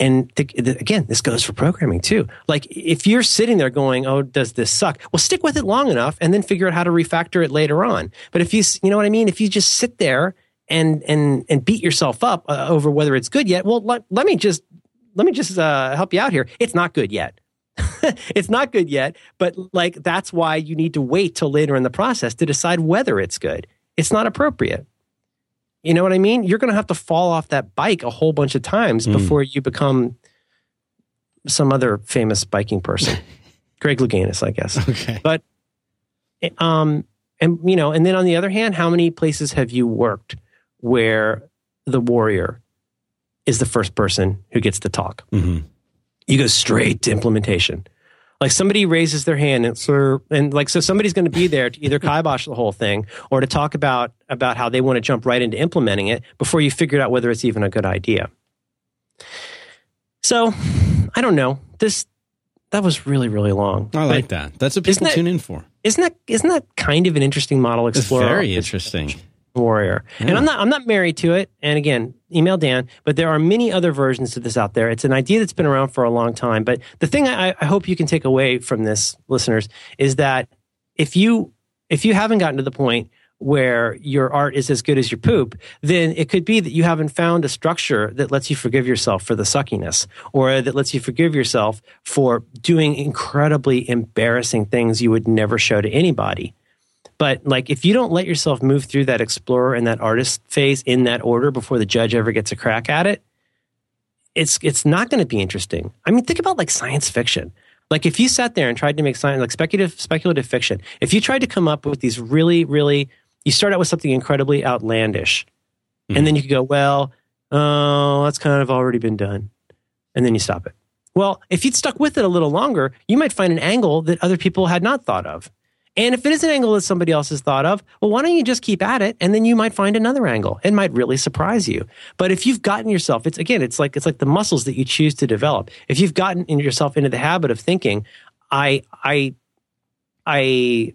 and th- th- again, this goes for programming too. Like if you're sitting there going, "Oh, does this suck?" Well, stick with it long enough, and then figure out how to refactor it later on. But if you, you know what I mean, if you just sit there and and and beat yourself up uh, over whether it's good yet, well, let, let me just let me just uh, help you out here. It's not good yet. it's not good yet, but like that's why you need to wait till later in the process to decide whether it's good. It's not appropriate. You know what I mean? You're going to have to fall off that bike a whole bunch of times Mm. before you become some other famous biking person. Greg Louganis, I guess. Okay. But um and you know, and then on the other hand, how many places have you worked where the warrior is the first person who gets to talk? hmm you go straight to implementation. Like somebody raises their hand and sir, and like so somebody's going to be there to either kibosh the whole thing or to talk about about how they want to jump right into implementing it before you figure out whether it's even a good idea. So, I don't know. This that was really really long. I like that. That's what people that- tune in for. Isn't that isn't that kind of an interesting model? It's very interesting. Warrior. And I'm hmm. not I'm not married to it. And again, email Dan. But there are many other versions to this out there. It's an idea that's been around for a long time. But the thing I, I hope you can take away from this, listeners, is that if you if you haven't gotten to the point where your art is as good as your poop, then it could be that you haven't found a structure that lets you forgive yourself for the suckiness, or that lets you forgive yourself for doing incredibly embarrassing things you would never show to anybody. But like, if you don't let yourself move through that explorer and that artist phase in that order before the judge ever gets a crack at it, it's it's not going to be interesting. I mean, think about like science fiction. Like, if you sat there and tried to make science like speculative speculative fiction, if you tried to come up with these really really, you start out with something incredibly outlandish, and mm-hmm. then you could go, well, oh, that's kind of already been done, and then you stop it. Well, if you'd stuck with it a little longer, you might find an angle that other people had not thought of. And if it is an angle that somebody else has thought of, well, why don't you just keep at it and then you might find another angle. It might really surprise you. But if you've gotten yourself, it's again, it's like it's like the muscles that you choose to develop. If you've gotten in yourself into the habit of thinking, I I I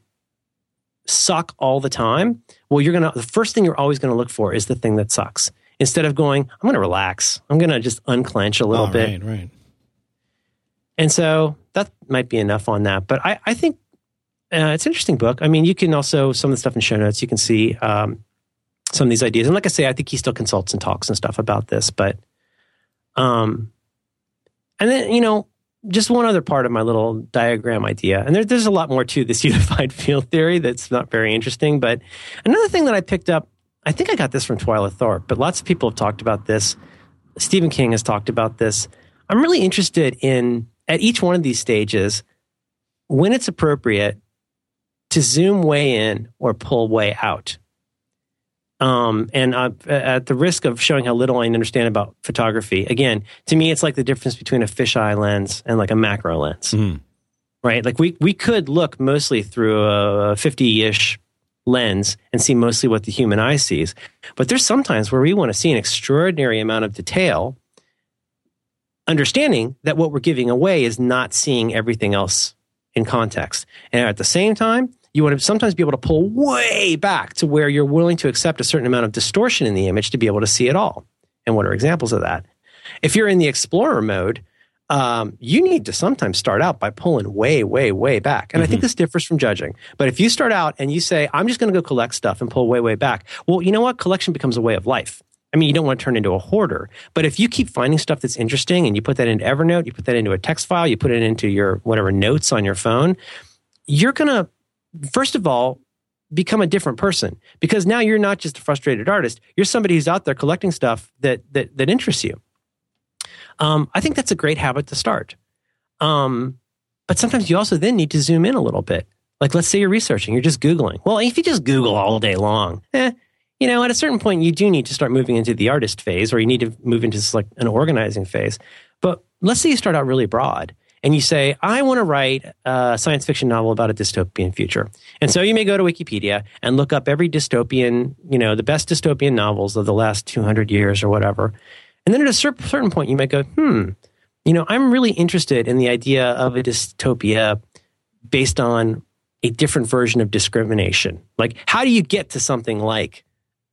suck all the time, well, you're gonna the first thing you're always gonna look for is the thing that sucks. Instead of going, I'm gonna relax. I'm gonna just unclench a little Oh, bit. Right, right. And so that might be enough on that. But I, I think uh, it's an interesting book. I mean, you can also some of the stuff in show notes. You can see um, some of these ideas, and like I say, I think he still consults and talks and stuff about this. But, um, and then you know, just one other part of my little diagram idea, and there, there's a lot more to this unified field theory that's not very interesting. But another thing that I picked up, I think I got this from Twyla Tharp, but lots of people have talked about this. Stephen King has talked about this. I'm really interested in at each one of these stages when it's appropriate to zoom way in or pull way out. Um, and uh, at the risk of showing how little I understand about photography, again, to me, it's like the difference between a fisheye lens and like a macro lens, Mhm. right? Like we we could look mostly through a fifty-ish lens and see mostly what the human eye sees, but there's sometimes where we want to see an extraordinary amount of detail, understanding that what we're giving away is not seeing everything else in context, and at the same time, you want to sometimes be able to pull way back to where you're willing to accept a certain amount of distortion in the image to be able to see it all. And what are examples of that? If you're in the explorer mode, um, you need to sometimes start out by pulling way, way, way back. And I think this differs from judging. But if you start out and you say, I'm just going to go collect stuff and pull way, way back, well, you know what? Collection becomes a way of life. I mean, you don't want to turn into a hoarder. But if you keep finding stuff that's interesting and you put that into Evernote, you put that into a text file, you put it into your whatever notes on your phone, you're going to, first of all, become a different person because now you're not just a frustrated artist. You're somebody who's out there collecting stuff that that, that interests you. Um, I think that's a great habit to start. Um, but sometimes you also then need to zoom in a little bit. Like, let's say you're researching, you're just Googling. Well, if you just Google all day long, eh, you know, at a certain point, you do need to start moving into the artist phase or you need to move into like an organizing phase. But let's say you start out really broad and you say, I want to write a science fiction novel about a dystopian future. And so you may go to Wikipedia and look up every dystopian, you know, the best dystopian novels of the last 200 years or whatever. And then at a certain point, you might go, hmm, you know, I'm really interested in the idea of a dystopia based on a different version of discrimination. Like, how do you get to something like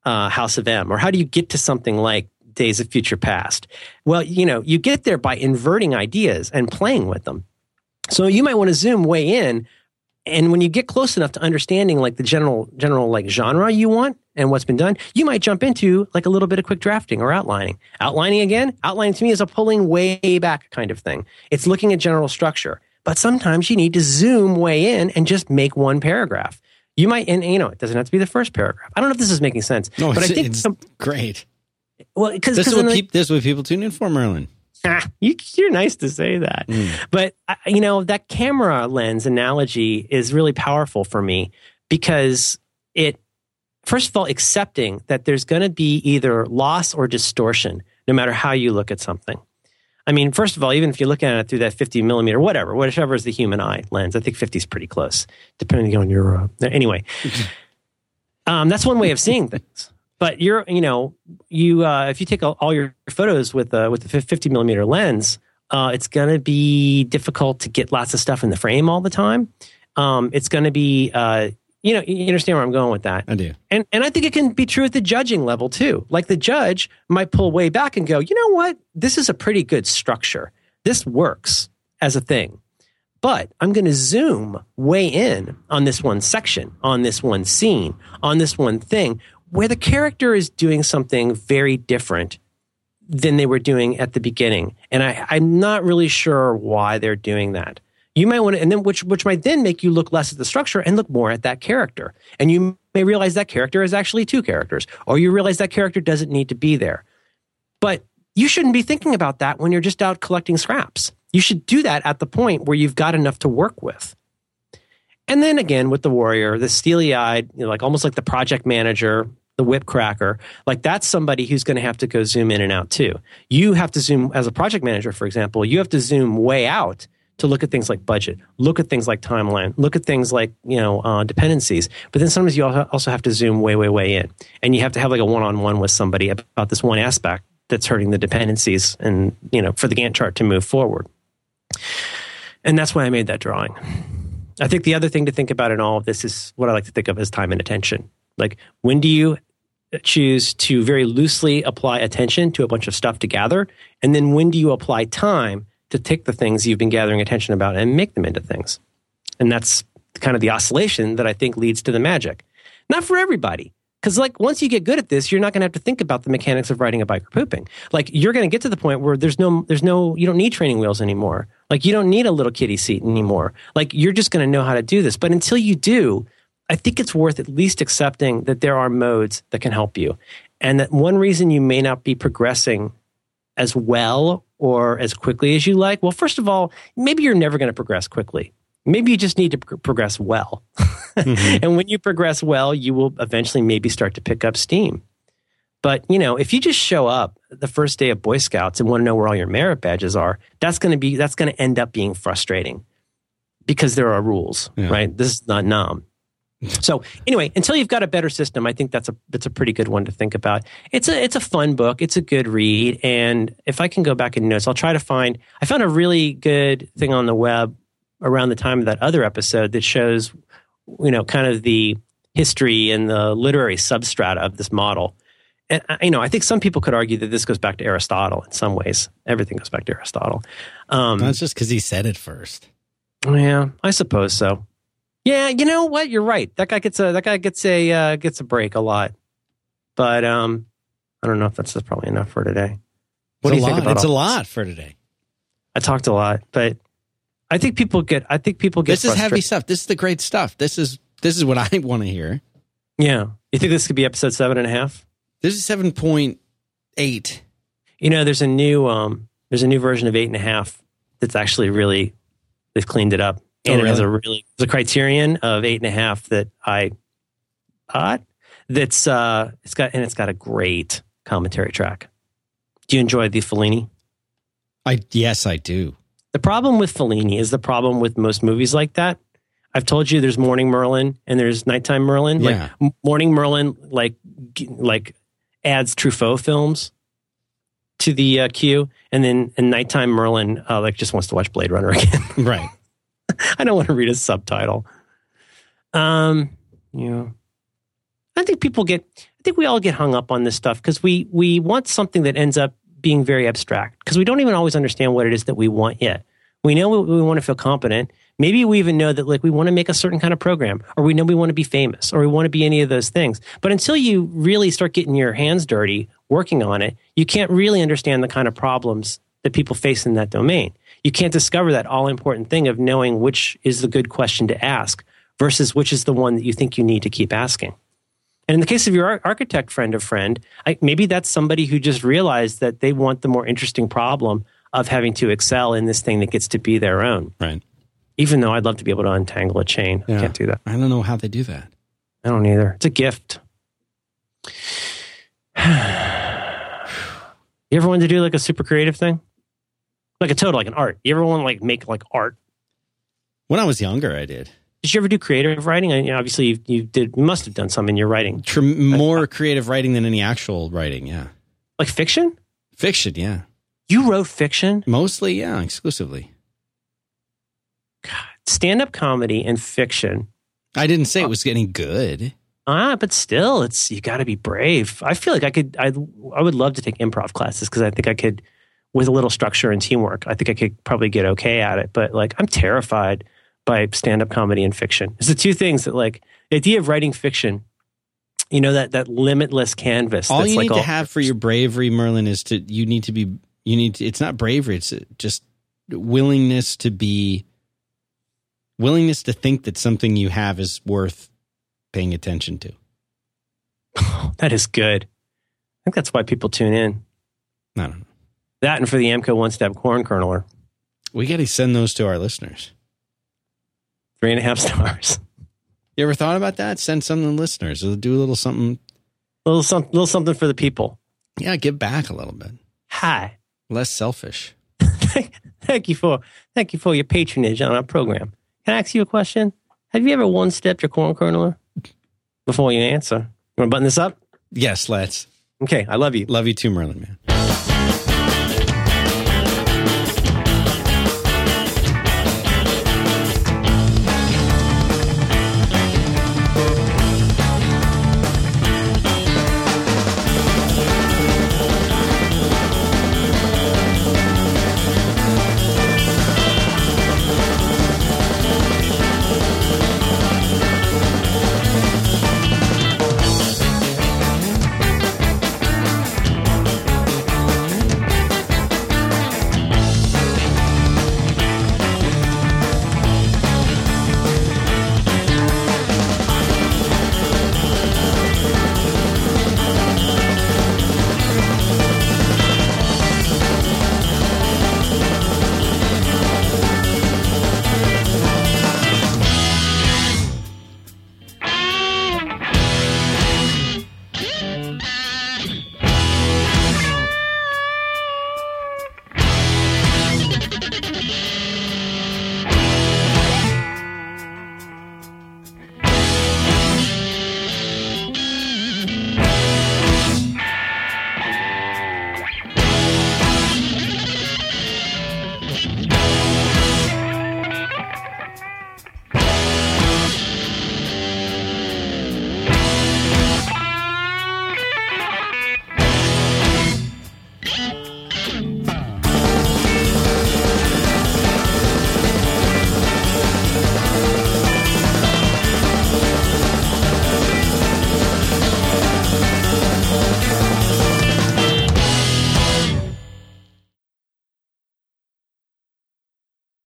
uh, House of M, or how do you get to something like Days of Future Past? Well, you know, you get there by inverting ideas and playing with them. So you might want to zoom way in, and when you get close enough to understanding like the general general like genre you want and what's been done, you might jump into like a little bit of quick drafting or outlining. Outlining again, outlining to me is a pulling way back kind of thing. It's looking at general structure. But sometimes you need to zoom way in and just make one paragraph. You might, and you know, it doesn't have to be the first paragraph. I don't know if this is making sense, No, but I think it's some, great. Well, because This is what peop this is what people tune in for, Merlin. Ah, you, you're nice to say that. Mm. But, you know, that camera lens analogy is really powerful for me because it, first of all, accepting that there's going to be either loss or distortion no matter how you look at something. I mean, first of all, even if you look at it through that 50 millimeter, whatever, whichever is the human eye lens, I think 50 is pretty close, depending on your. Uh, anyway, um, that's one way of seeing things. But you're, you know, you uh, if you take all, your photos with uh, with the 50 millimeter lens, uh, it's going to be difficult to get lots of stuff in the frame all the time. Um, it's going to be, uh, you know, you understand where I'm going with that. I do. And and I think it can be true at the judging level too. Like the judge might pull way back and go, you know what? This is a pretty good structure. This works as a thing. But I'm going to zoom way in on this one section, on this one scene, on this one thing where the character is doing something very different than they were doing at the beginning. And I, I'm not really sure why they're doing that. You might want to, and then which which might then make you look less at the structure and look more at that character. And you may realize that character is actually two characters, or you realize that character doesn't need to be there. But you shouldn't be thinking about that when you're just out collecting scraps. You should do that at the point where you've got enough to work with. And then again with the warrior, the steely eyed, you know, like almost like the project manager, the whip cracker, like that's somebody who's going to have to go zoom in and out too. You have to zoom as a project manager, for example, you have to zoom way out to look at things like budget, look at things like timeline, look at things like you know uh, dependencies. But then sometimes you also have to zoom way, way, way in, and you have to have like a one-on-one with somebody about this one aspect that's hurting the dependencies, and you know for the Gantt chart to move forward. And that's why I made that drawing. I think the other thing to think about in all of this is what I like to think of as time and attention. Like when do you choose to very loosely apply attention to a bunch of stuff to gather, and then when do you apply time to take the things you've been gathering attention about and make them into things? And that's kind of the oscillation that I think leads to the magic. Not for everybody. Because like once you get good at this, you're not going to have to think about the mechanics of riding a bike or pooping. Like you're going to get to the point where there's no, there's no, you don't need training wheels anymore. Like you don't need a little kiddie seat anymore. Like you're just going to know how to do this. But until you do, I think it's worth at least accepting that there are modes that can help you, and that one reason you may not be progressing as well or as quickly as you like. Well, first of all, maybe you're never going to progress quickly. Maybe you just need to pro- progress well. Mm-hmm. and when you progress well, you will eventually maybe start to pick up steam. But, you know, if you just show up the first day of Boy Scouts and want to know where all your merit badges are, that's going to be that's going to end up being frustrating because there are rules, Yeah. right? This is not nom. So anyway, until you've got a better system, I think that's a that's a pretty good one to think about. It's a it's a fun book. It's a good read, and if I can go back in notes, I'll try to find. I found a really good thing on the web around the time of that other episode that shows, you know, kind of the history and the literary substrata of this model. And you know, I think some people could argue that this goes back to Aristotle in some ways. Everything goes back to Aristotle. Um, That's just because he said it first. yeah, I suppose so. Yeah, you know what? You're right. That guy gets a that guy gets a uh, gets a break a lot. But um, I don't know if that's probably enough for today. What do you think about It's a lot for today. I talked a lot, but I think people get. I think people get. This is heavy stuff. This is the great stuff. This is this is what I want to hear. Yeah, you think this could be episode seven and a half? This is seven point eight. You know, there's a new um, there's a new version of eight and a half that's actually really they've cleaned it up, and Oh, it has a really? really the Criterion of eight and a half that I thought that's uh, it's got and it's got a great commentary track. Do you enjoy the Fellini? I yes, I do. The problem with Fellini is the problem with most movies like that. I've told you there's Morning Merlin and there's Nighttime Merlin. Yeah. Like Morning Merlin, like like adds Truffaut films to the uh, queue, and then and Nighttime Merlin uh, like just wants to watch Blade Runner again. Right. I don't want to read a subtitle. Um, yeah. I think people get. I think we all get hung up on this stuff because we we want something that ends up being very abstract because we don't even always understand what it is that we want yet. We know we, we want to feel competent. Maybe we even know that like we want to make a certain kind of program, or we know we want to be famous, or we want to be any of those things. But until you really start getting your hands dirty working on it, you can't really understand the kind of problems that people face in that domain. You can't discover that all important thing of knowing which is the good question to ask versus which is the one that you think you need to keep asking. And in the case of your architect friend or friend, I, maybe that's somebody who just realized that they want the more interesting problem of having to excel in this thing that gets to be their own. Right. Even though I'd love to be able to untangle a chain, Yeah. I can't do that. I don't know how they do that. I don't either. It's a gift. you ever wanted to do like a super creative thing? Like a total, like an art. You ever want to like make like art? When I was younger, I did. Did you ever do creative writing? I, you know, obviously, you, you did. You must have done some in your writing, Tr- more creative writing than any actual writing. Yeah. like fiction. Fiction. Yeah. You wrote fiction, Mostly. Yeah. Exclusively. God, stand-up comedy, and fiction. I didn't say it was getting good. Ah, but still, it's you got to be brave. I feel like I could. I I would love to take improv classes because I think I could, with a little structure and teamwork, I think I could probably get okay at it. But like, I'm terrified by stand-up comedy and fiction. It's the two things that like the idea of writing fiction. You know that that limitless canvas. all that's you like need to have for your bravery, Merlin, is to you need to be you need to, it's not bravery, it's just willingness to be willingness to think that something you have is worth paying attention to. that is good. I think that's why people tune in. I don't know. That and for the Amco one-step corn kerneler, We got to send those to our listeners. three and a half stars. You ever thought about that? Send some to the listeners. Or do a little something. little some, little something for the people. Yeah, give back a little bit. Hi. Less selfish. thank you for thank you for your patronage on our program. Can I ask you a question? Have you ever one stepped your corn kerneler? Before you answer, you want to button this up? Yes, let's. Okay, I love you. Love you too, Merlin Mann.